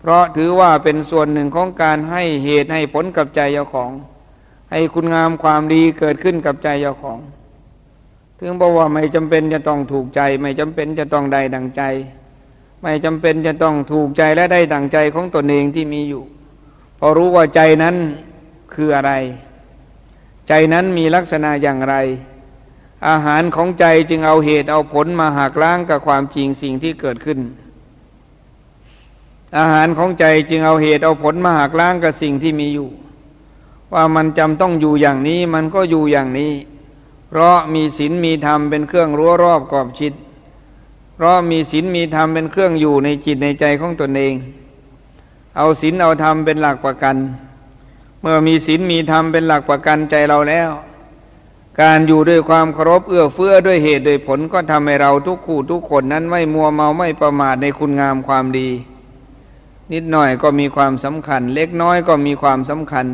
เพราะถือว่าเป็นส่วนหนึ่งของการให้เหตุให้ผลกับใจเจ้าของ ให้คุณงามความดีเกิดขึ้นกับใจเจ้าของ ถึงบอกว่าไม่จำเป็นจะต้องถูกใจ ไม่จำเป็นจะต้องได้ดังใจ ไม่จำเป็นจะต้องถูกใจและได้ดังใจของตนเองที่มีอยู่พอรู้ว่าใจนั้นคืออะไร ใจนั้นมีลักษณะอย่างไร อาหารของใจจึงเอาเหตุเอาผลมาหักล้างกับความจริงสิ่งที่เกิดขึ้น อาหารของใจจึงเอาเหตุเอาผลมาหักล้างกับสิ่งที่มีอยู่ ว่ามันจำต้องอยู่อย่างนี้มันก็อยู่อย่างนี้ เพราะมีศีลมีธรรมเป็นเครื่องรั้วรอบกอบชิด เพราะมีศีลมีธรรมเป็นเครื่องอยู่ในจิตในใจของตนเอง เอาศีลเอาธรรมเป็นหลักประกัน เมื่อมีศีลมีธรรมเป็นหลักประกันใจเราแล้ว การอยู่ด้วยความเคารพเอื้อเฟื้อด้วยเหตุด้วยผลก็ทำให้เราทุกคู่ทุกคนนั้นไม่มัวเมาไม่ประมาทในคุณงามความดี นิดหน่อยก็มีความสำคัญ เล็กน้อยก็มีความสำคัญ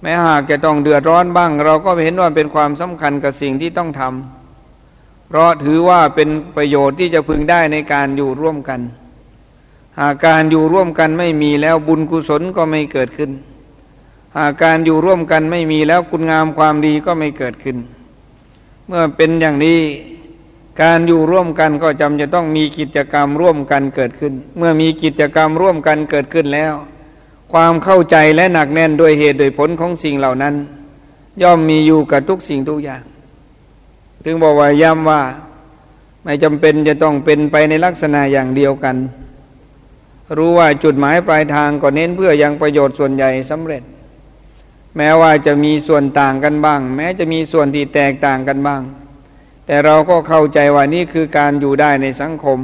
แม้หากจะต้องเดือดร้อนบ้าง เราก็เห็นว่าเป็นความสำคัญกับสิ่งที่ต้องทำเพราะถือว่าเป็นประโยชน์ที่จะพึงได้ในการอยู่ร่วมกัน หากการอยู่ร่วมกันไม่มีแล้วบุญกุศลก็ไม่เกิดขึ้น หากการอยู่ร่วมกันไม่มีแล้วคุณงามความดีก็ไม่เกิดขึ้น เมื่อเป็นอย่างนี้การอยู่ร่วมกันก็จำจะต้องมีกิจกรรมร่วมกันเกิดขึ้น เมื่อมีกิจกรรมร่วมกันเกิดขึ้นแล้ว ความเข้าใจและหนักแน่นโดยเหตุโดยผลของสิ่งเหล่านั้น ย่อมมีอยู่กับทุกสิ่งทุกอย่าง ถึงบอกว่าย้ำว่า ไม่จำเป็นจะต้องเป็นไปในลักษณะอย่างเดียวกัน รู้ว่าจุดหมายปลายทางก็เน้นเพื่อยังประโยชน์ส่วนใหญ่สำเร็จ แม้ว่าจะมีส่วนต่างกันบ้าง แม้จะมีส่วนที่แตกต่างกันบ้าง แต่เราก็เข้าใจว่านี่คือการอยู่ได้ในสังคม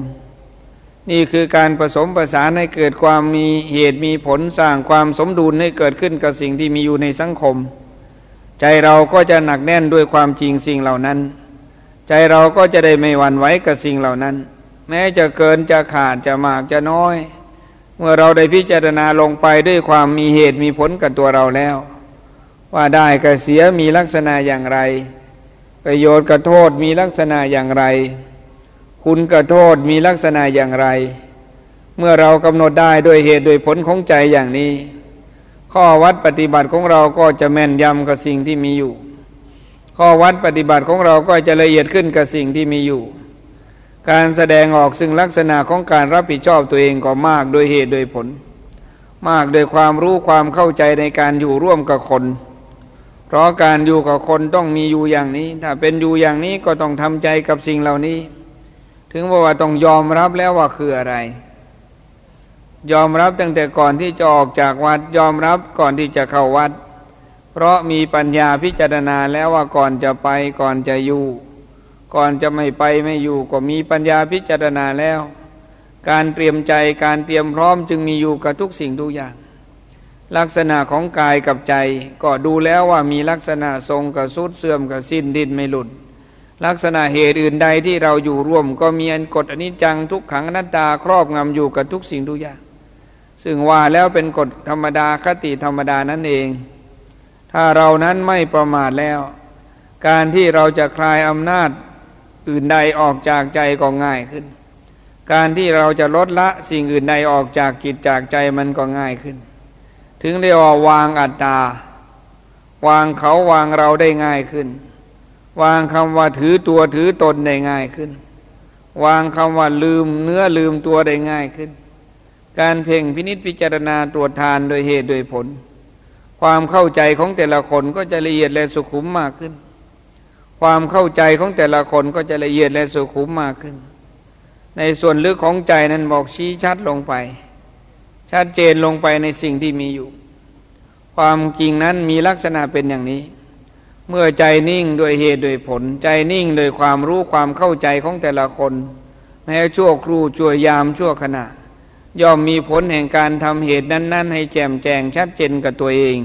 นี่คือการผสมประสานให้เกิดความมีเหตุมีผลสร้างความสมดุลให้เกิดขึ้นกับสิ่งที่มีอยู่ในสังคม ใจเราก็จะหนักแน่นด้วยความจริงสิ่งเหล่านั้น ใจเราก็จะได้ไม่หวั่นไหวกับสิ่งเหล่านั้น แม้จะเกินจะขาดจะมากจะน้อย เมื่อเราได้พิจารณาลงไปด้วยความมีเหตุมีผลกับตัวเราแล้ว ว่าได้กับเสียมีลักษณะอย่างไร ประโยชน์กับโทษมีลักษณะอย่างไร คุณกับโทษมีลักษณะอย่างไร เมื่อเรากำหนดได้ด้วยเหตุโดยผลของใจอย่างนี้ ข้อวัดปฏิบัติของเราก็จะแม่นยำกับสิ่งที่มีอยู่ ข้อวัดปฏิบัติของเราก็จะละเอียดขึ้นกับสิ่งที่มีอยู่ การแสดงออกซึ่งลักษณะของการรับผิดชอบตัวเองก็มากโดยเหตุโดยผล มากโดยความรู้ความเข้าใจในการอยู่ร่วมกับคน เพราะการอยู่กับคนต้องมีอยู่อย่างนี้ ถ้าเป็นอยู่อย่างนี้ก็ต้องทำใจกับสิ่งเหล่านี้ ถึงบอกว่าต้องยอมรับแล้วว่าคืออะไร ยอมรับตั้งแต่ก่อนที่จะออกจากวัด ยอมรับก่อนที่จะเข้าวัด เพราะมีปัญญาพิจารณาแล้วว่าก่อนจะไปก่อนจะอยู่ ก่อนจะไม่ไปไม่อยู่ก็มีปัญญาพิจารณาแล้ว การเตรียมใจการเตรียมพร้อมจึงมีอยู่กับทุกสิ่งทุกอย่าง ลักษณะของกายกับใจ ก็ดูแล้วว่ามีลักษณะทรงกับสุดเสื่อมกับสิ้นดินไม่หลุด ลักษณะเหตุอื่นใดที่เราอยู่ร่วม ก็มีอันกฎอนิจจังทุกขังนัตตาครอบงำอยู่กับทุกสิ่งทุกอย่างซึ่งว่าแล้วเป็นกฎธรรมดาคติธรรมดานั่นเอง ถ้าเรานั้นไม่ประมาทแล้ว การที่เราจะคลายอำนาจอื่นใดออกจากใจก็ง่ายขึ้น การที่เราจะลดละสิ่งอื่นใดออกจากจิตจากใจมันก็ง่ายขึ้น ถึงเรียกว่าวางอัตตาวางเขาวางเราได้ง่ายขึ้น วางคำว่าถือตัวถือตนได้ง่ายขึ้น วางคำว่าลืมเนื้อลืมตัวได้ง่ายขึ้น การเพ่งพินิษพิจารณาตรวจทานโดยเหตุโดยผล ความเข้าใจของแต่ละคนก็จะละเอียดและสุขุมมากขึ้น ความเข้าใจของแต่ละคนก็จะละเอียดและสุขุมมากขึ้น ในส่วนลึกของใจนั้นบอกชี้ชัดลงไป ชัดเจนลงไปในสิ่งที่มีอยู่ ความจริงนั้นมีลักษณะเป็นอย่างนี้ เมื่อใจนิ่งโดยเหตุโดยผล ใจนิ่งโดยความรู้ความเข้าใจของแต่ละคน แม้ชั่วครูชั่วยามชั่วขณะ ย่อมมีผลแห่งการทำเหตุนั้น ๆ ให้แจ่มแจ้งชัดเจนกับตัวเอง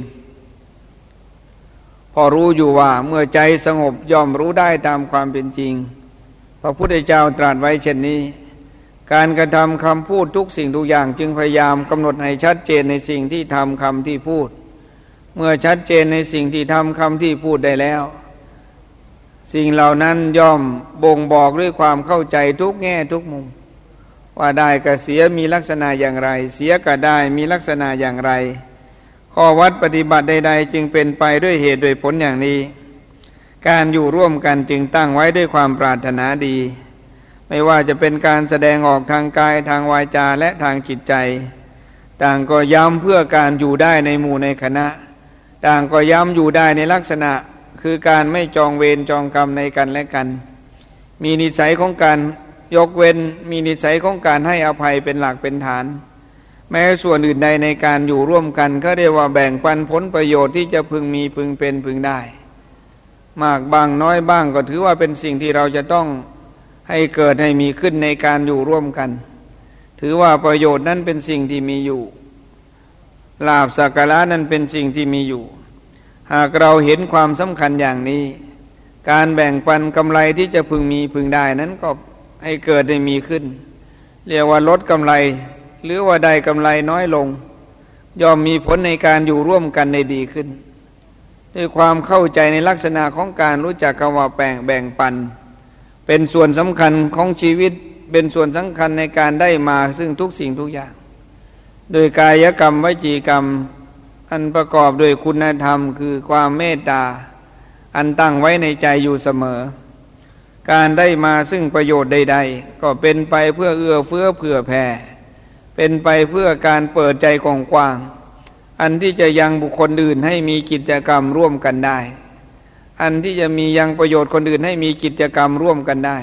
พอรู้อยู่ว่าเมื่อใจสงบย่อมรู้ได้ตามความเป็นจริงพระพุทธเจ้าตรัสไว้เช่นนี้ การกระทำคำพูดทุกสิ่งทุกอย่างจึงพยายามกำหนดให้ชัดเจนในสิ่งที่ทำคำที่พูด เมื่อชัดเจนในสิ่งที่ทำคำที่พูดได้แล้ว สิ่งเหล่านั้นย่อมบ่งบอกด้วยความเข้าใจทุกแง่ทุกมุม ว่าได้กับเสียมีลักษณะอย่างไร เสียกับได้มีลักษณะอย่างไร ข้อวัดปฏิบัติใด ๆ จึงเป็นไปด้วยเหตุด้วยผลอย่างนี้ การอยู่ร่วมกันจึงตั้งไว้ด้วยความปรารถนาดี ไม่ว่าจะเป็นการแสดงออกทางกายทางวาจาและทางจิตใจ ต่างก็ย้ำเพื่อการอยู่ได้ในหมู่ในคณะ ต่างก็ย้ำอยู่ได้ในลักษณะคือการไม่จองเวรจองกรรมในกันและกัน มีนิสัยของการยกเว้นมีนิสัยของการให้อภัยเป็นหลักเป็นฐาน แม้ส่วนอื่นใดในการอยู่ร่วมกันเขาเรียกว่าแบ่งปันผลประโยชน์ที่จะพึงมีพึงเป็นพึงได้ มากบางน้อยบ้างก็ถือว่าเป็นสิ่งที่เราจะต้อง ให้เกิดให้มีขึ้นในการอยู่ร่วมกัน ถือว่าประโยชน์นั้นเป็นสิ่งที่มีอยู่ ลาบสักการะนั้นเป็นสิ่งที่มีอยู่ หากเราเห็นความสำคัญอย่างนี้ การแบ่งปันกำไรที่จะพึงมีพึงได้นั้นก็ให้เกิดได้มีขึ้น เรียกว่าลดกำไร หรือว่าได้กำไรน้อยลง ย่อมมีผลในการอยู่ร่วมกันในดีขึ้น ด้วยความเข้าใจในลักษณะของการรู้จักคำว่าแบ่งแบ่งปัน เป็นส่วนสำคัญของชีวิตเป็นส่วนสำคัญในการได้มาซึ่งทุกสิ่งทุกอย่าง โดยกายกรรมวจีกรรม อันประกอบด้วยคุณธรรมคือความเมตตา อันตั้งไว้ในใจอยู่เสมอ การได้มาซึ่งประโยชน์ใด ๆ ก็เป็นไปเพื่อเอื้อเฟื้อเผื่อแผ่ เป็นไปเพื่อการเปิดใจกว้างอันที่จะยังบุคคลอื่นให้มีกิจกรรมร่วมกันได้ อันที่จะมียังประโยชน์คนอื่นให้มีกิจกรรมร่วมกันได้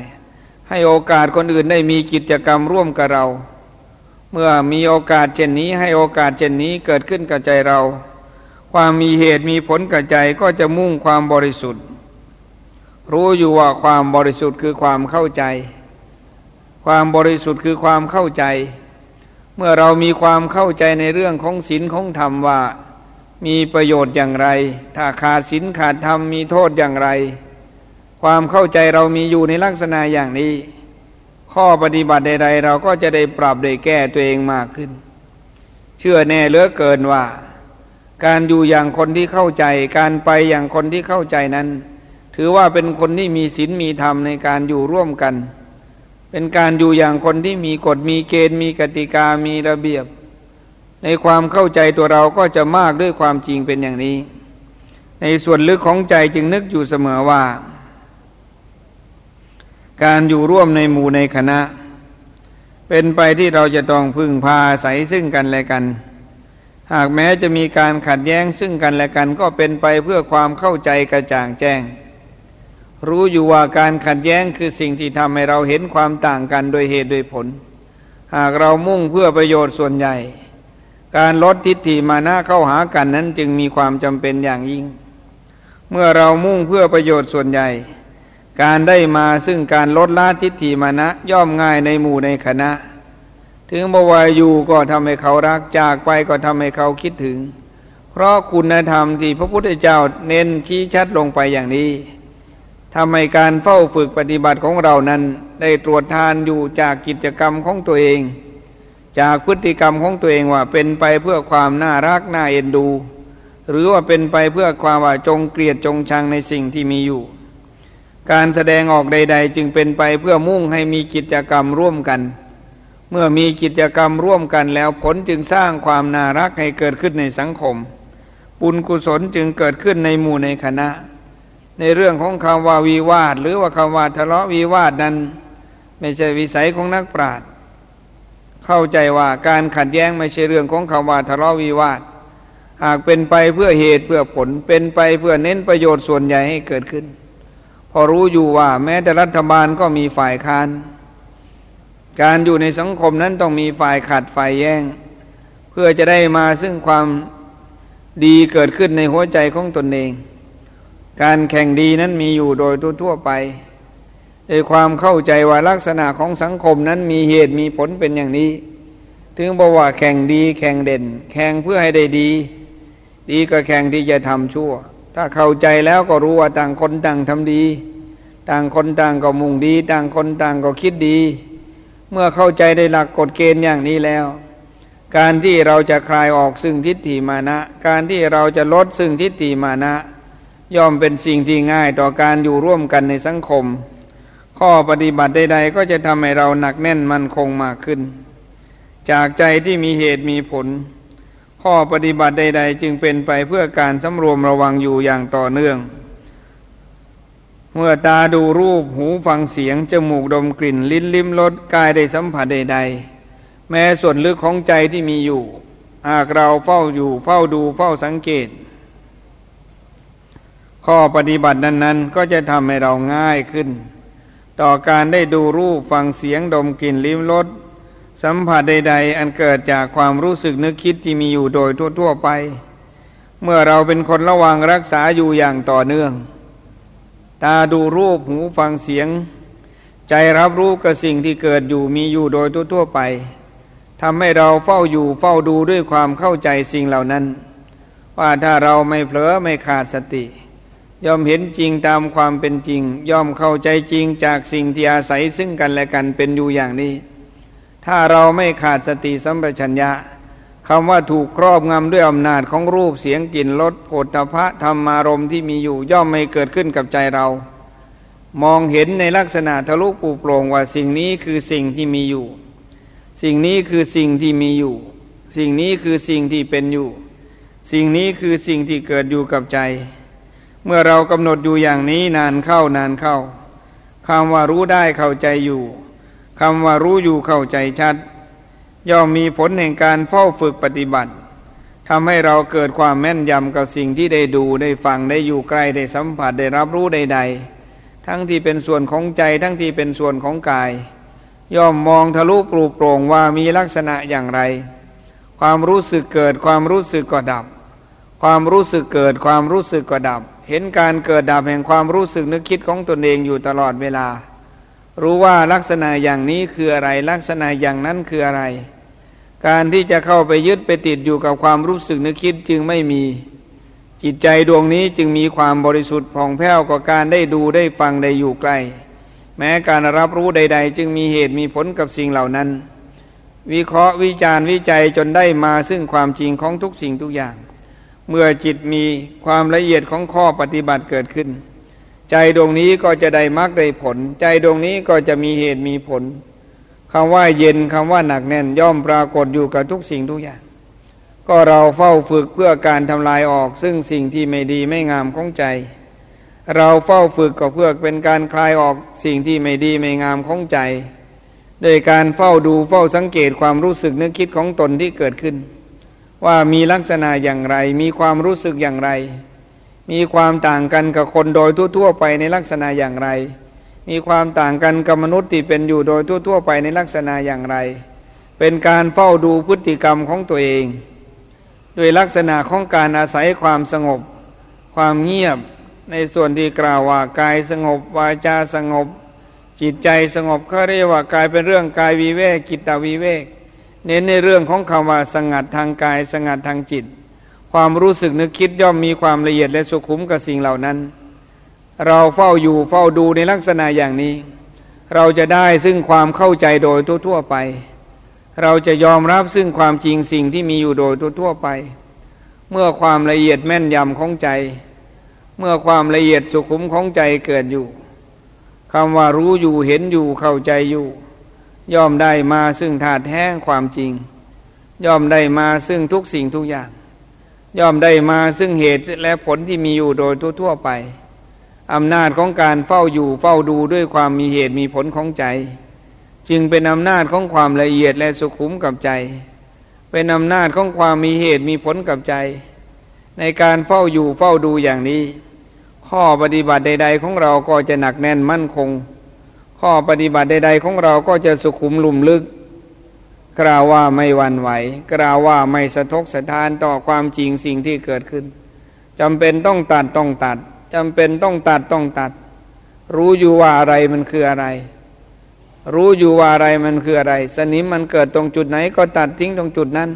ให้โอกาสคนอื่นได้มีกิจกรรมร่วมกับเรา เมื่อมีโอกาสเช่นนี้ให้โอกาสเช่นนี้เกิดขึ้นกับใจเรา ความมีเหตุมีผลกับใจก็จะมุ่งความบริสุทธิ์ รู้อยู่ว่าความบริสุทธิ์คือความเข้าใจ ความบริสุทธิ์คือความเข้าใจ เมื่อเรามีความเข้าใจในเรื่องของศีลของธรรมว่า มีประโยชน์อย่างไร ถ้าขาดศีลขาดธรรมมีโทษอย่างไร ความเข้าใจเรามีอยู่ในลักษณะอย่างนี้ ข้อปฏิบัติใด ๆ เราก็จะได้ปรับได้แก้ตัวเองมากขึ้น เชื่อแน่เหลือเกินว่า การอยู่อย่างคนที่เข้าใจ การไปอย่างคนที่เข้าใจนั้น ถือว่าเป็นคนที่มีศีลมีธรรมในการอยู่ร่วมกัน เป็นการอยู่อย่างคนที่มีกฎมีเกณฑ์มีกติกามีระเบียบ ในความเข้าใจตัวเราก็จะมากด้วยความจริงเป็นอย่างนี้ ในส่วนลึกของใจจึงนึกอยู่เสมอว่า การอยู่ร่วมในหมู่ในคณะ เป็นไปที่เราจะต้องพึ่งพาใสซึ่งกันและกัน หากแม้จะมีการขัดแย้งซึ่งกันและกันก็เป็นไปเพื่อความเข้าใจกระจ่างแจ้ง รู้อยู่ว่าการขัดแย้งคือสิ่งที่ทำให้เราเห็นความต่างกันโดยเหตุโดยผล หากเรามุ่งเพื่อประโยชน์ส่วนใหญ่ การลดทิฏฐิมานะเข้าหากันนั้นจึงมีความจำเป็นอย่างยิ่ง เมื่อเรามุ่งเพื่อประโยชน์ส่วนใหญ่ การได้มาซึ่งการลดละทิฏฐิมานะย่อมง่ายในหมู่ในคณะ ถึงบวายอยู่ก็ทำให้เขารักจากไปก็ทำให้เขาคิดถึง เพราะคุณธรรมที่พระพุทธเจ้าเน้นชี้ชัดลงไปอย่างนี้ทำให้การเฝ้าฝึกปฏิบัติของเรานั้นได้ตรวจทานอยู่จากกิจกรรมของตัวเอง จากพฤติกรรมของตัวเองว่าเป็นไปเพื่อความน่ารักน่าเอ็นดู หรือว่าเป็นไปเพื่อความว่าจงเกลียดจงชังในสิ่งที่มีอยู่ การแสดงออกใด ๆ จึงเป็นไปเพื่อมุ่งให้มีกิจกรรมร่วมกัน เมื่อมีกิจกรรมร่วมกันแล้วผลจึงสร้างความน่ารักให้เกิดขึ้นในสังคมปุญกุศลจึงเกิดขึ้นในหมู่ในคณะ ในเรื่องของคำว่าวีวาท หรือว่าคำว่าทะเลาะวีวาทนั้น ไม่ใช่วิสัยของนักปราชญ์ เข้าใจว่าการขัดแย้งไม่ใช่เรื่องของคำว่าทะเลาะวีวาท หากเป็นไปเพื่อเหตุเพื่อผลเป็นไปเพื่อเน้นประโยชน์ส่วนใหญ่ให้เกิดขึ้น พอรู้อยู่ว่าแม้แต่รัฐบาลก็มีฝ่ายค้าน การอยู่ในสังคมนั้นต้องมีฝ่ายขัดฝ่ายแย้ง เพื่อจะได้มาซึ่งความดีเกิดขึ้นในหัวใจของตนเอง การแข่งดีนั้นมีอยู่โดยทั่วไป ด้วยความเข้าใจว่าลักษณะของสังคมนั้นมีเหตุมีผลเป็นอย่างนี้ ถึงบอกว่าแข่งดีแข่งเด่น แข่งเพื่อให้ได้ดี ดีก็แข่งที่จะทำชั่ว ถ้าเข้าใจแล้วก็รู้ว่าต่างคนต่างทำดี ต่างคนต่างก็มุ่งดี ต่างคนต่างก็คิดดี เมื่อเข้าใจได้หลักกฎเกณฑ์อย่างนี้แล้ว การที่เราจะคลายออกซึ่งทิฏฐิมานะ การที่เราจะลดซึ่งทิฏฐิมานะ ย่อมเป็นสิ่งที่ง่ายต่อการอยู่ร่วมกันในสังคม ข้อปฏิบัติใดๆก็จะทำให้เราหนักแน่นมั่นคงมากขึ้น จากใจที่มีเหตุมีผล ข้อปฏิบัติใด ๆ จึงเป็นไปเพื่อการสำรวมระวังอยู่อย่างต่อเนื่อง เมื่อตาดูรูปหูฟังเสียง จมูกดมกลิ่น ลิ้นลิ้มรสกายได้สัมผัสใด ๆ แม้ส่วนลึกของใจที่มีอยู่ หากเราเฝ้าอยู่เฝ้าดูเฝ้าสังเกตข้อปฏิบัตินั้น ๆ ก็จะทำให้เราง่ายขึ้น ต่อการได้ดูรูปฟังเสียงดมกลิ่นลิ้มรสสัมผัสใด ๆ อันเกิดจากความรู้สึกนึกคิดที่มีอยู่โดยทั่ว ๆ ไป เมื่อเราเป็นคนระวังรักษาอยู่อย่างต่อเนื่อง ตาดูรูปหูฟังเสียง ใจรับรู้กับสิ่งที่เกิดอยู่มีอยู่โดยทั่ว ๆ ไปทำให้เราเฝ้าอยู่เฝ้าดูด้วยความเข้าใจสิ่งเหล่านั้น ว่าถ้าเราไม่เผลอไม่ขาดสติ ย่อมเห็นจริงตามความเป็นจริง ย่อมเข้าใจจริงจากสิ่งที่อาศัยซึ่งกันและกันเป็นอยู่อย่างนี้ ถ้าเราไม่ขาดสติสัมปชัญญะคำว่าถูกครอบงำด้วยอำนาจของรูปเสียงกลิ่นรสโผฏฐะธรรมารมที่มีอยู่ย่อมไม่เกิดขึ้นกับใจเรา มองเห็นในลักษณะทะลุปูโปร่งว่าสิ่งนี้คือสิ่งที่มีอยู่ สิ่งนี้คือสิ่งที่มีอยู่ สิ่งนี้คือสิ่งที่เป็นอยู่ สิ่งนี้คือสิ่งที่เกิดอยู่กับใจ เมื่อเรากำหนดอยู่อย่างนี้นานเข้านานเข้าคำว่ารู้ได้เข้าใจอยู่คำว่ารู้อยู่เข้าใจชัด ย่อมมีผลแห่งการเฝ้าฝึกปฏิบัติทำให้เราเกิดความแม่นยำกับสิ่งที่ได้ดูได้ฟังได้อยู่ใกล้ได้สัมผัสได้รับรู้ใดๆ ทั้งที่เป็นส่วนของใจทั้งที่เป็นส่วนของกาย ย่อมมองทะลุปลูโปร่งว่ามีลักษณะอย่างไร ความรู้สึกเกิดความรู้สึกก็ดับ ความรู้สึกเกิดความรู้สึกก็ดับ เห็นการเกิดดับแห่งความรู้สึกนึกคิดของตนเองอยู่ตลอดเวลา รู้ว่าลักษณะอย่างนี้คืออะไรลักษณะอย่างนั้นคืออะไร การที่จะเข้าไปยึดไปติดอยู่กับความรู้สึกนึกคิดจึงไม่มี จิตใจดวงนี้จึงมีความบริสุทธิ์ผ่องแผ้วกว่าการได้ดูได้ฟังได้อยู่ใกล้ แม้การรับรู้ใด ๆ จึงมีเหตุมีผลกับสิ่งเหล่านั้น วิเคราะห์วิจารณ์วิจัยจนได้มาซึ่งความจริงของทุกสิ่งทุกอย่าง เมื่อจิตมีความละเอียดของข้อปฏิบัติเกิดขึ้น ใจดวงนี้ก็จะได้มรรคได้ผล ใจดวงนี้ก็จะมีเหตุมีผลคำว่าเย็นคำว่าหนักแน่นย่อมปรากฏอยู่กับทุกสิ่งทุกอย่าง ก็เราเฝ้าฝึกเพื่อการทำลายออก ซึ่งสิ่งที่ไม่ดีไม่งามของใจ เราเฝ้าฝึกก็เพื่อเป็นการคลายออกสิ่งที่ไม่ดีไม่งามของใจ โดยการเฝ้าดูเฝ้าสังเกตความรู้สึกนึกคิดของตนที่เกิดขึ้น ว่ามีลักษณะอย่างไร มีความรู้สึกอย่างไร มีความต่างกันกับคนโดยทั่ว ๆ ไปในลักษณะอย่างไร มีความต่างกันกับมนุษย์ที่เป็นอยู่โดยทั่ว ๆ ไปในลักษณะอย่างไร เป็นการเฝ้าดูพฤติกรรมของตัวเอง โดยลักษณะของการอาศัยความสงบ ความเงียบในส่วนที่กล่าวว่ากายสงบวาจาสงบ จิตใจสงบเขาเรียกว่ากายเป็นเรื่องกายวิเวกกิตตวิเวก เน้นในเรื่องของคำว่าสงัดทางกาย สงัดทางจิต ความรู้สึกนึกคิดย่อมมีความละเอียดและสุขุมกับสิ่งเหล่านั้น เราเฝ้าอยู่เฝ้าดูในลักษณะอย่างนี้ เราจะได้ซึ่งความเข้าใจโดยทั่วๆไป เราจะยอมรับซึ่งความจริงสิ่งที่มีอยู่โดยทั่วๆไป เมื่อความละเอียดแม่นยำของใจ เมื่อความละเอียดสุขุมของใจเกิดอยู่คำว่ารู้อยู่เห็นอยู่เข้าใจอยู่ ย่อมได้มาซึ่งถาดแห้งความจริง ย่อมได้มาซึ่งทุกสิ่งทุกอย่าง ย่อมได้มาซึ่งเหตุและผลที่มีอยู่โดยทั่วๆไปอำนาจของการเฝ้าอยู่เฝ้าดูด้วยความมีเหตุมีผลของใจ จึงเป็นอำนาจของความละเอียดและสุขุมกับใจ เป็นอำนาจของความมีเหตุมีผลกับใจ ในการเฝ้าอยู่เฝ้าดูอย่างนี้ ข้อปฏิบัติใด ๆ ของเราก็จะหนักแน่นมั่นคง ข้อปฏิบัติใด ๆ ของเราก็จะสุขุมลุ่มลึก กล่าวว่าไม่วันไหว กล่าวว่าไม่สะทกสะทานต่อความจริงสิ่งที่เกิดขึ้นจำเป็นต้องตัดต้องตัดจำเป็นต้องตัดต้องตัด รู้อยู่ว่าอะไรมันคืออะไร รู้อยู่ว่าอะไรมันคืออะไร สนิมมันเกิดตรงจุดไหนก็ตัดทิ้งตรงจุดนั้น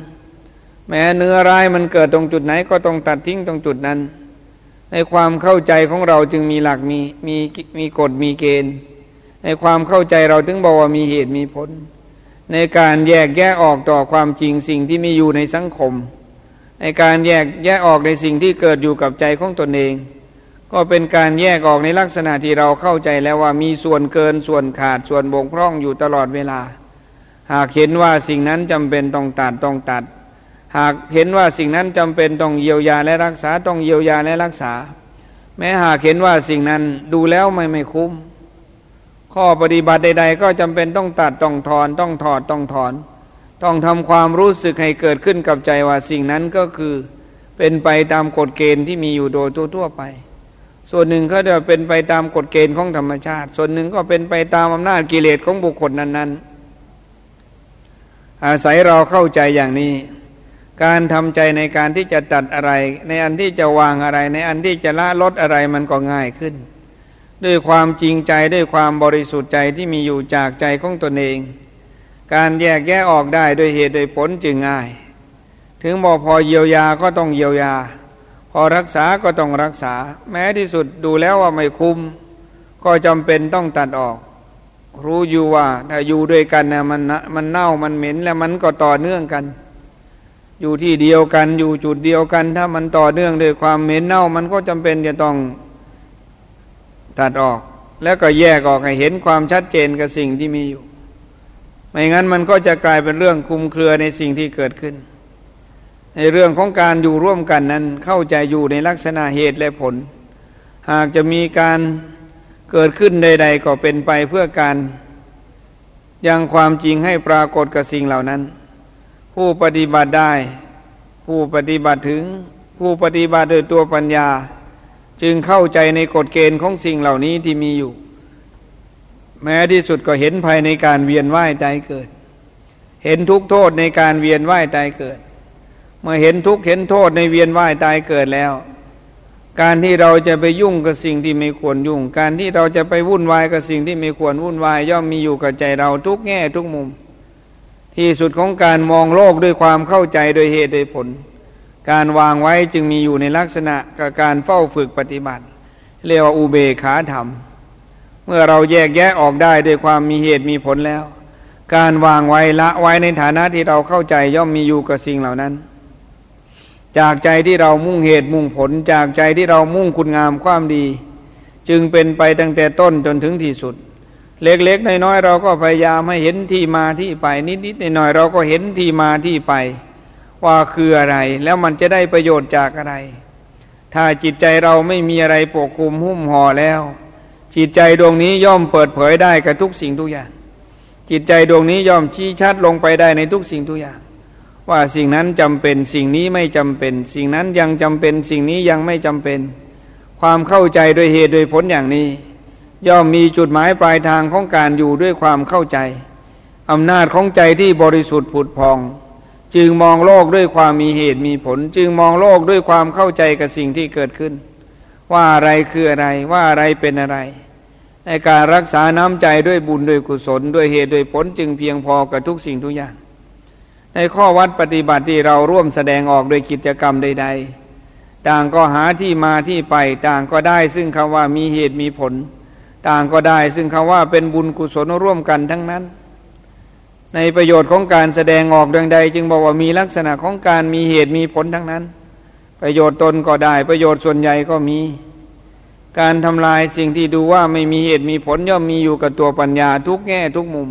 แม้เนื้อร้ายมันเกิดตรงจุดไหนก็ต้องตัดทิ้งตรงจุดนั้น ในความเข้าใจของเราจึงมีหลักมีมีมีกฎมีเกณฑ์ ในความเข้าใจเราถึงบอกว่ามีเหตุมีผล ในการแยกแยะออกต่อความจริงสิ่งที่มีอยู่ในสังคม ในการแยกแยะออกในสิ่งที่เกิดอยู่กับใจของตนเอง ก็เป็นการแยกออกในลักษณะที่เราเข้าใจแล้วว่ามีส่วนเกินส่วนขาดส่วนบกพร่องอยู่ตลอดเวลา หากเห็นว่าสิ่งนั้นจำเป็นต้องตัดต้องตัด หากเห็นว่าสิ่งนั้นจำเป็นต้องเยียวยาและรักษาต้องเยียวยาและรักษา แม้หากเห็นว่าสิ่งนั้นดูแล้วไม่ไม่คุ้ม ข้อปฏิบัติใด ๆ ก็จำเป็นต้องตัดต้องถอนต้องถอดต้องถอน ต้องทำความรู้สึกให้เกิดขึ้นกับใจว่าสิ่งนั้นก็คือ เป็นไปตามกฎเกณฑ์ที่มีอยู่โดยทั่วๆไป ส่วนหนึ่งเขาจะเป็นไปตามกฎเกณฑ์ของธรรมชาติ ส่วนหนึ่งก็เป็นไปตามอำนาจกิเลสของบุคคลนั้น ๆ อาศัยเราเข้าใจอย่างนี้ การทำใจในการที่จะตัดอะไร ในอันที่จะวางอะไร ในอันที่จะละลดอะไรมันก็ง่ายขึ้น ด้วยความจริงใจด้วยความบริสุทธิ์ใจที่มีอยู่จากใจของตนเอง การแยกแยะออกได้โดยเหตุโดยผลจึงง่าย ถึงบอกพอเยียวยาก็ต้องเยียวยา พอรักษาก็ต้องรักษา แม้ที่สุดดูแล้วว่าไม่คุ้ม ก็จำเป็นต้องตัดออก รู้อยู่ว่าถ้าอยู่ด้วยกันนะมันมันเน่ามันเหม็นแล้วมันก็ต่อเนื่องกัน อยู่ที่เดียวกันอยู่จุดเดียวกัน ถ้ามันต่อเนื่องด้วยความเหม็นเน่ามันก็จำเป็นจะต้อง ตัดออก แล้วก็แยกออกให้เห็นความชัดเจนกับสิ่งที่มีอยู่ ไม่งั้นมันก็จะกลายเป็นเรื่องคุมเครือในสิ่งที่เกิดขึ้น ในเรื่องของการอยู่ร่วมกันนั้นเข้าใจอยู่ในลักษณะเหตุและผล หากจะมีการเกิดขึ้นใด ๆ ก็เป็นไปเพื่อการยังความจริงให้ปรากฏกับสิ่งเหล่านั้น ผู้ปฏิบัติได้ ผู้ปฏิบัติถึง ผู้ปฏิบัติโดยตัวปัญญา จึงเข้าใจในกฎเกณฑ์ของสิ่งเหล่านี้ที่มีอยู่ แม้ที่สุดก็เห็นภายในการเวียนว่ายใจเกิด เห็นทุกโทษในการเวียนว่ายใจเกิด เมื่อเห็นทุกเห็นโทษในเวียนว่ายตายเกิดแล้ว การที่เราจะไปยุ่งกับสิ่งที่ไม่ควรยุ่ง การที่เราจะไปวุ่นวายกับสิ่งที่ไม่ควรวุ่นวาย ย่อมมีอยู่กับใจเราทุกแง่ทุกมุม ที่สุดของการมองโลกด้วยความเข้าใจโดยเหตุโดยผล การวางไว้จึงมีอยู่ในลักษณะกับการเฝ้าฝึกปฏิบัติ เรียกว่าอุเบกขาธรรม เมื่อเราแยกแยะออกได้ด้วยความมีเหตุมีผลแล้ว การวางไว้ละไว้ในฐานะที่เราเข้าใจย่อมมีอยู่กับสิ่งเหล่านั้น จากใจที่เรามุ่งเหตุมุ่งผล จากใจที่เรามุ่งคุณงามความดี จึงเป็นไปตั้งแต่ต้นจนถึงที่สุด เล็กๆน้อยๆเราก็พยายามให้เห็นที่มาที่ไปนิดๆหน่อยๆเราก็เห็นที่มาที่ไป ว่าคืออะไร แล้วมันจะได้ประโยชน์จากอะไร ถ้าจิตใจเราไม่มีอะไรปกคลุมหุ้มห่อแล้ว จิตใจดวงนี้ย่อมเปิดเผยได้กับทุกสิ่งทุกอย่าง จิตใจดวงนี้ย่อมชี้ชัดลงไปได้ในทุกสิ่งทุกอย่าง ว่าสิ่งนั้นจำเป็นสิ่งนี้ไม่จำเป็น สิ่งนั้นยังจำเป็นสิ่งนี้ยังไม่จำเป็น ความเข้าใจโดยเหตุโดยผลอย่างนี้ ย่อมมีจุดหมายปลายทางของการอยู่ด้วยความเข้าใจอำนาจของใจที่บริสุทธิ์ผุดพอง จึงมองโลกด้วยความมีเหตุมีผล จึงมองโลกด้วยความเข้าใจกับสิ่งที่เกิดขึ้น ว่าอะไรคืออะไรว่าอะไรเป็นอะไร ในการรักษาน้ำใจด้วยบุญด้วยกุศล ด้วยเหตุด้วยผลจึงเพียงพอกับทุกสิ่งทุกอย่าง ในข้อวัดปฏิบัติที่เราร่วมแสดงออกโดยกิจกรรมใด ๆ ต่างก็หาที่มาที่ไปต่างก็ได้ซึ่งคำว่ามีเหตุมีผล ต่างก็ได้ซึ่งคำว่าเป็นบุญกุศลร่วมกันทั้งนั้น ในประโยชน์ของการแสดงออกดังใด จึงบอกว่ามีลักษณะของการมีเหตุมีผลทั้งนั้น ประโยชน์ตนก็ได้ ประโยชน์ส่วนใหญ่ก็มี การทำลายสิ่งที่ดูว่าไม่มีเหตุมีผลย่อมมีอยู่กับตัวปัญญาทุกแง่ทุกมุม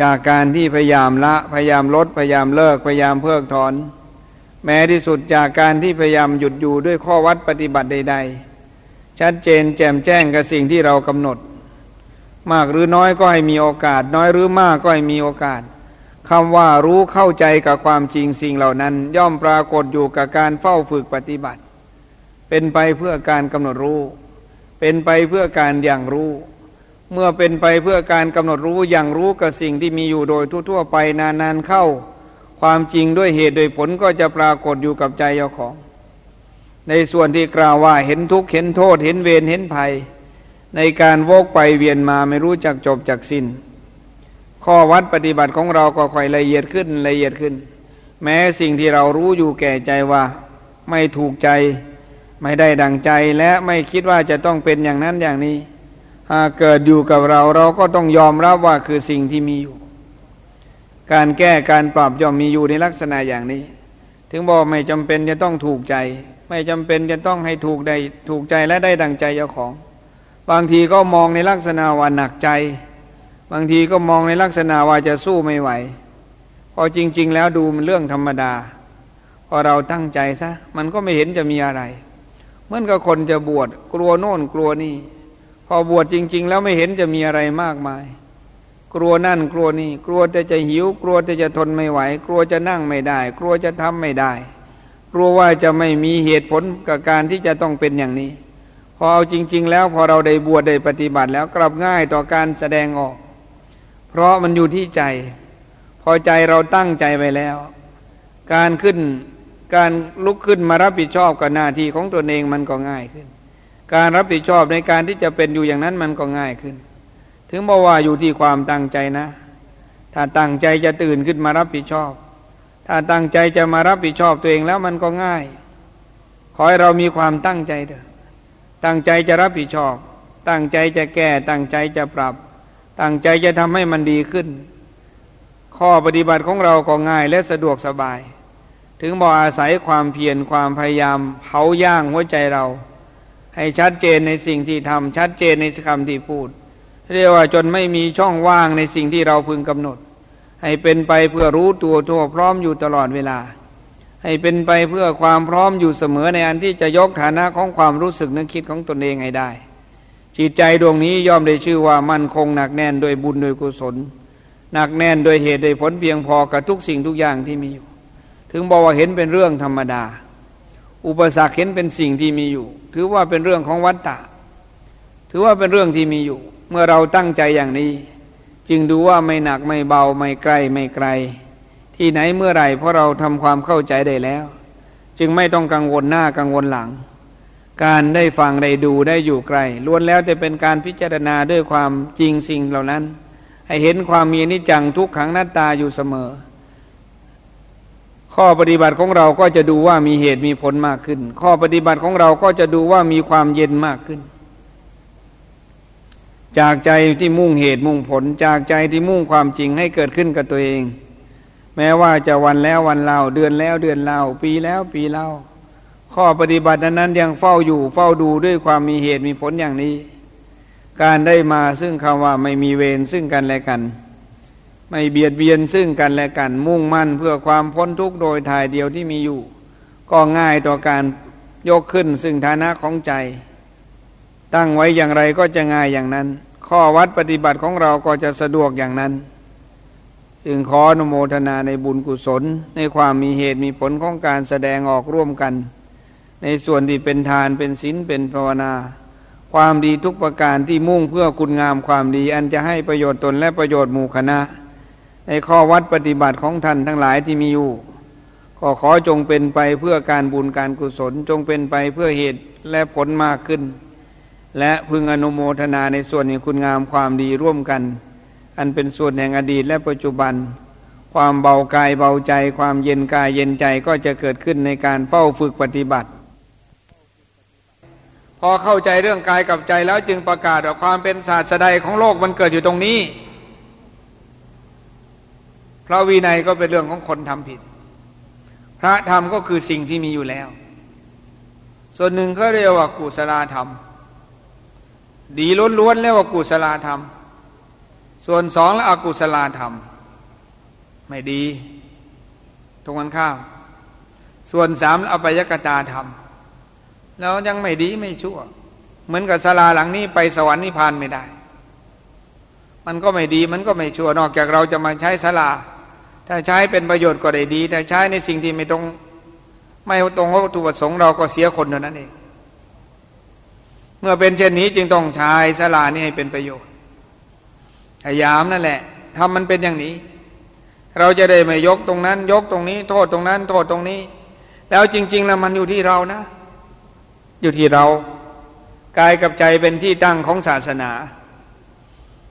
จากการที่พยายามละพยายามลดพยายามเลิกพยายามเพิกถอน แม้ที่สุดจากการที่พยายามหยุดอยู่ด้วยข้อวัดปฏิบัติใด ๆ ชัดเจนแจ่มแจ้งกับสิ่งที่เรากำหนด มากหรือน้อยก็ให้มีโอกาส น้อยหรือมากก็ให้มีโอกาสคำว่ารู้เข้าใจกับความจริงสิ่งเหล่านั้น ย่อมปรากฏอยู่กับการเฝ้าฝึกปฏิบัติ เป็นไปเพื่อการกำหนดรู้ เป็นไปเพื่อการอย่างรู้ เมื่อเป็นไปเพื่อการกำหนดรู้อย่างรู้กับสิ่งที่มีอยู่โดยทั่วๆไปนานๆเข้า ความจริงด้วยเหตุโดยผลก็จะปรากฏอยู่กับใจเจ้าของ ในส่วนที่กล่าวว่าเห็นทุกข์เห็นโทษเห็นเวรเห็นภัย ในการโวกไปเวียนมาไม่รู้จักจบจักสิน้น ข้อวัดปฏิบัติของเราก็ค่อยละเอียดขึ้นละเอียดขึ้น แม้สิ่งที่เรารู้อยู่แก่ใจว่า ไม่ถูกใจ ไม่ได้ดังใจและไม่คิดว่าจะต้องเป็นอย่างนั้นอย่างนี้หากเกิดอยู่กับเราเราก็ต้องยอมรับว่าคือสิ่งที่มีอยู่ การแก้การปรับย่อมมีอยู่ในลักษณะอย่างนี้ ถึงบอกไม่จำเป็นจะต้องถูกใจ ไม่จำเป็นจะต้องให้ถูกได้ถูกใจและได้ดังใจเจ้าของ บางทีก็มองในลักษณะว่าหนักใจ บางทีก็มองในลักษณะว่าจะสู้ไม่ไหว พอจริง ๆ แล้วดูมันเรื่องธรรมดา พอเราตั้งใจซะมันก็ไม่เห็นจะมีอะไร เหมือนกับคนจะบวชกลัวโน่นกลัวนี่ พอบวชจริง ๆ แล้วไม่เห็นจะมีอะไรมากมาย กลัวนั่นกลัวนี่ กลัวจะจะหิว กลัวจะจะทนไม่ไหว กลัวจะนั่งไม่ได้ กลัวจะทำไม่ได้ กลัวว่าจะไม่มีเหตุผลกับการที่จะต้องเป็นอย่างนี้ อเอาจริง ๆ แล้วพอเราได้บวชได้ปฏิบัติแล้วกลับง่ายต่อการแสดงออก เพราะมันอยู่ที่ใจ พอใจเราตั้งใจไว้แล้ว การขึ้นการลุกขึ้นมารับผิดชอบกับหน้าที่ของตัวเองมันก็ง่ายขึ้น การรับผิดชอบในการที่จะเป็นอยู่อย่างนั้นมันก็ง่ายขึ้น ถึงบอกว่าอยู่ที่ความตั้งใจนะ ถ้าตั้งใจจะตื่นขึ้นมารับผิดชอบ ถ้าตั้งใจจะมารับผิดชอบตัวเองแล้วมันก็ง่าย ขอให้เรามีความตั้งใจเถอะ ตั้งใจจะรับผิดชอบ ตั้งใจจะแก้ ตั้งใจจะปรับ ตั้งใจจะทำให้มันดีขึ้น ข้อปฏิบัติของเราก็ง่ายและสะดวกสบาย ถึงบอกอาศัยความเพียรความพยายามเผาย่างหัวใจเรา ให้ชัดเจนในสิ่งที่ทำชัดเจนในคำที่พูด เรียกว่าจนไม่มีช่องว่างในสิ่งที่เราพึงกำหนด ให้เป็นไปเพื่อรู้ตัวทั่วพร้อมอยู่ตลอดเวลา ให้เป็นไปเพื่อความพร้อมอยู่เสมอในอันที่จะยกฐานะของความรู้สึกนึกคิดของตนเองให้ได้ จิตใจดวงนี้ย่อมได้ชื่อว่ามั่นคงหนักแน่นโดยบุญโดยกุศลหนักแน่นโดยเหตุโดยผลเพียงพอกับทุกสิ่งทุกอย่างที่มีอยู่ ถึงบอกว่าเห็นเป็นเรื่องธรรมดา อุปสรรคเห็นเป็นสิ่งที่มีอยู่ ถือว่าเป็นเรื่องของวัฏฏะถือว่าเป็นเรื่องที่มีอยู่ เมื่อเราตั้งใจอย่างนี้ จึงดูว่าไม่หนักไม่เบาไม่ไกล้ไม่ไกล ที่ไหนเมื่อไหร่เพราะเราทำความเข้าใจได้แล้ว จึงไม่ต้องกังวลหน้ากังวลหลัง การได้ฟังได้ดูได้อยู่ไกลล้วนแล้วจะเป็นการพิจารณาด้วยความจริงสิ่งเหล่านั้น ให้เห็นความมีนิจังทุกขังหนัตตาอยู่เสมอ ข้อปฏิบัติของเราก็จะดูว่ามีเหตุมีผลมากขึ้น ข้อปฏิบัติของเราก็จะดูว่ามีความเย็นมากขึ้นจากใจที่มุ่งเหตุมุ่งผลจากใจที่มุ่งความจริงให้เกิดขึ้นกับตัวเอง แม้ว่าจะวันแล้ววันเล่าเดือนแล้วเดือนเล่าปีแล้วปีเล่าข้อปฏิบัตินั้นยังเฝ้าอยู่เฝ้าดูด้วยความมีเหตุมีผลอย่างนี้ การได้มาซึ่งคำว่าไม่มีเวรซึ่งกันและกัน ไม่เบียดเบียนซึ่งกันและกัน มุ่งมั่นเพื่อความพ้นทุกข์โดยทายเดียวที่มีอยู่ ก็ง่ายต่อการยกขึ้นซึ่งฐานะของใจ ตั้งไว้อย่างไรก็จะง่ายอย่างนั้น ข้อวัดปฏิบัติของเราก็จะสะดวกอย่างนั้น จึงขออนุโมทนาในบุญกุศล ในความมีเหตุมีผลของการแสดงออกร่วมกัน ในส่วนที่เป็นทานเป็นศีลเป็นภาวนา ความดีทุกประการที่มุ่งเพื่อคุณงามความดี อันจะให้ประโยชน์ตนและประโยชน์หมู่คณะ ในข้อวัดปฏิบัติของท่านทั้งหลายที่มีอยู่ก็ขอจงเป็นไปเพื่อการบุญการกุศลจงเป็นไปเพื่อเหตุและผลมากขึ้น และพึงอนุโมทนาในส่วนแห่งคุณงามความดีร่วมกัน อันเป็นส่วนแห่งอดีตและปัจจุบัน ความเบากายเบาใจ ความเย็นกายเย็นใจก็จะเกิดขึ้นในการเฝ้าฝึกปฏิบัติ พอเข้าใจเรื่องกายกับใจแล้วจึงประกาศว่าความเป็นศาสดาของโลกมันเกิดอยู่ตรงนี้ พระวินัยก็เป็นเรื่องของคนทำผิด พระธรรมก็คือสิ่งที่มีอยู่แล้ว ส่วนหนึ่งเขาเรียกว่ากุศลธรรม ดีล้วนๆแล้วว่ากุศลธรรม ส่วนสองแล้วอกุศลธรรม ไม่ดี ตรงกันข้ามส่วนสามอปยกตาธรรม แล้วยังไม่ดีไม่ชั่ว เหมือนกับศาลาหลังนี้ไปสวรรค์นิพพานไม่ได้ มันก็ไม่ดีมันก็ไม่ชั่วนอกจากเราจะมาใช้ศาลา ถ้าใช้เป็นประโยชน์ก็ได้ดี แต่ใช้ในสิ่งที่ไม่ตรง ไม่ตรงวัตถุประสงค์เราก็เสียคนเท่านั้นเองเมื่อเป็นเช่นนี้จึงต้องใช้สลานี่ให้เป็นประโยชน์ พยายามนั่นแหละทำมันเป็นอย่างนี้ เราจะได้ไม่ยกตรงนั้น ยกตรงนี้ โทษตรงนั้น โทษตรงนี้ แล้วจริง ๆ แล้วมันอยู่ที่เรานะ อยู่ที่เรากายกับใจเป็นที่ตั้งของศาสนา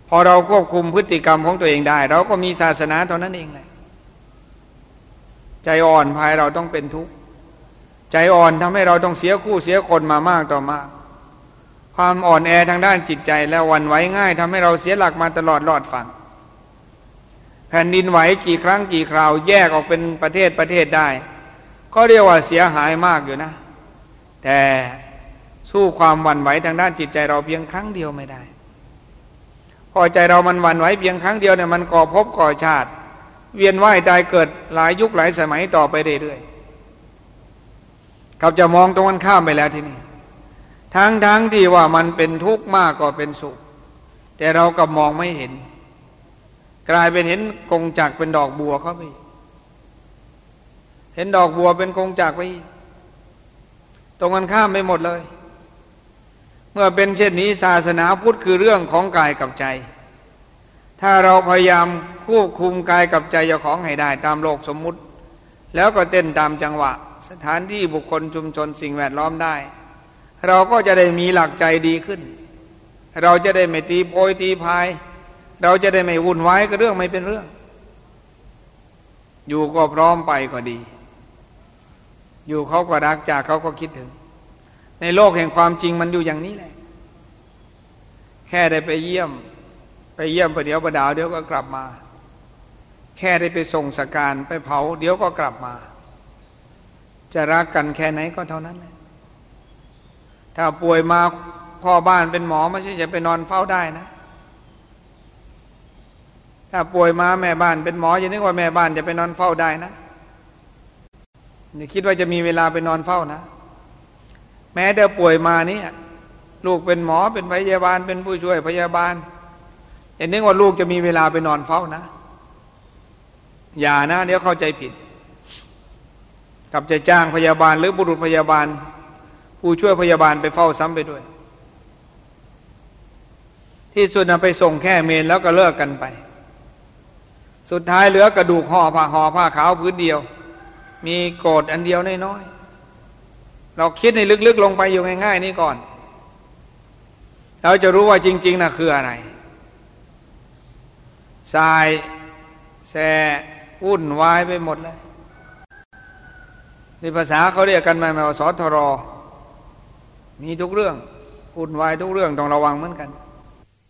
พอเราควบคุมพฤติกรรมของตัวเองได้ เราก็มีศาสนาเท่านั้นเองเลยใจอ่อนภายเราต้องเป็นทุกข์ ใจอ่อนทำให้เราต้องเสียคู่เสียคนมามากต่อมาก ความอ่อนแอทางด้านจิตใจแล้ววันไหวง่ายทำให้เราเสียหลักมาตลอดรอดฟังแผ่นดินไหวกี่ครั้งกี่คราวแยกออกเป็นประเทศประเทศได้ ก็เรียกว่าเสียหายมากอยู่นะ แต่สู้ความวันไหวทางด้านจิตใจเราเพียงครั้งเดียวไม่ได้ พอใจเรามันวันไหวเพียงครั้งเดียวเนี่ยมันก่อภพก่อชาติ เวียนว่ายตายเกิดหลายยุคหลายสมัยต่อไปเรื่อยๆเขาจะมองตรงกันข้ามไปแล้วที่นี่ ทั้งทั้งที่ว่ามันเป็นทุกข์มากกว่าเป็นสุข แต่เรากับมองไม่เห็น กลายเป็นเห็นกงจักเป็นดอกบัวเข้าไปเห็นดอกบัวเป็นกงจักไปตรงกันข้ามไปหมดเลย เมื่อเป็นเช่นนี้ศาสนาพุทธคือเรื่องของกายกับใจ ถ้าเราพยายามควบคุมกายกับใจเจ้าของให้ได้ตามโลกสมมุติ แล้วก็เต้นตามจังหวะ สถานที่บุคคลชุมชนสิ่งแวดล้อมได้ เราก็จะได้มีหลักใจดีขึ้น เราจะได้ไม่ตีโพยตีพาย เราจะได้ไม่วุ่นวายกับเรื่องไม่เป็นเรื่อง อยู่ก็พร้อมไปก็ดี อยู่เขาก็รักจากเขาก็คิดถึง ในโลกแห่งความจริงมันอยู่อย่างนี้แหละ แค่ได้ไปเยี่ยม ไปเยี่ยมประเดี๋ยวประดาวเดี๋ยวก็กลับมา แค่ได้ไปส่งสการไปเผา เดี๋ยวก็กลับมา จะรักกันแค่ไหนก็เท่านั้นแหละ ถ้าป่วยมาพ่อบ้านเป็นหมอไม่ใช่จะไปนอนเฝ้าได้นะ ถ้าป่วยมาแม่บ้านเป็นหมออย่านึกว่าแม่บ้านจะไปนอนเฝ้าได้นะอย่าคิดว่าจะมีเวลาไปนอนเฝ้านะ แม้แต่ป่วยมาเนี่ยลูกเป็นหมอเป็นพยาบาลเป็นผู้ช่วยพยาบาลอย่านึกว่าลูกจะมีเวลาไปนอนเฝ้านะ อย่านะ เดี๋ยวเข้าใจผิดกับจะจ้างพยาบาลหรือบุรุษพยาบาล ผู้ช่วยพยาบาลไปเฝ้าซ้ำไปด้วย ที่สุดนำไปส่งแค่เมนแล้วก็เลิกกันไป สุดท้ายเหลือกระดูกห่อผ้าห่อผ้าขาวพื้นเดียว มีโกรธอันเดียวน้อยๆเราคิดในลึกๆลงไปอยู่ง่าย ๆ นี่ก่อน เราจะรู้ว่าจริง ๆนะคืออะไรทรายแสวุ่นวายไปหมดเลยในภาษาเขาเรียกกันมาว่าสทร มีทุกเรื่องวุ่นวายทุกเรื่องต้องระวังเหมือนกัน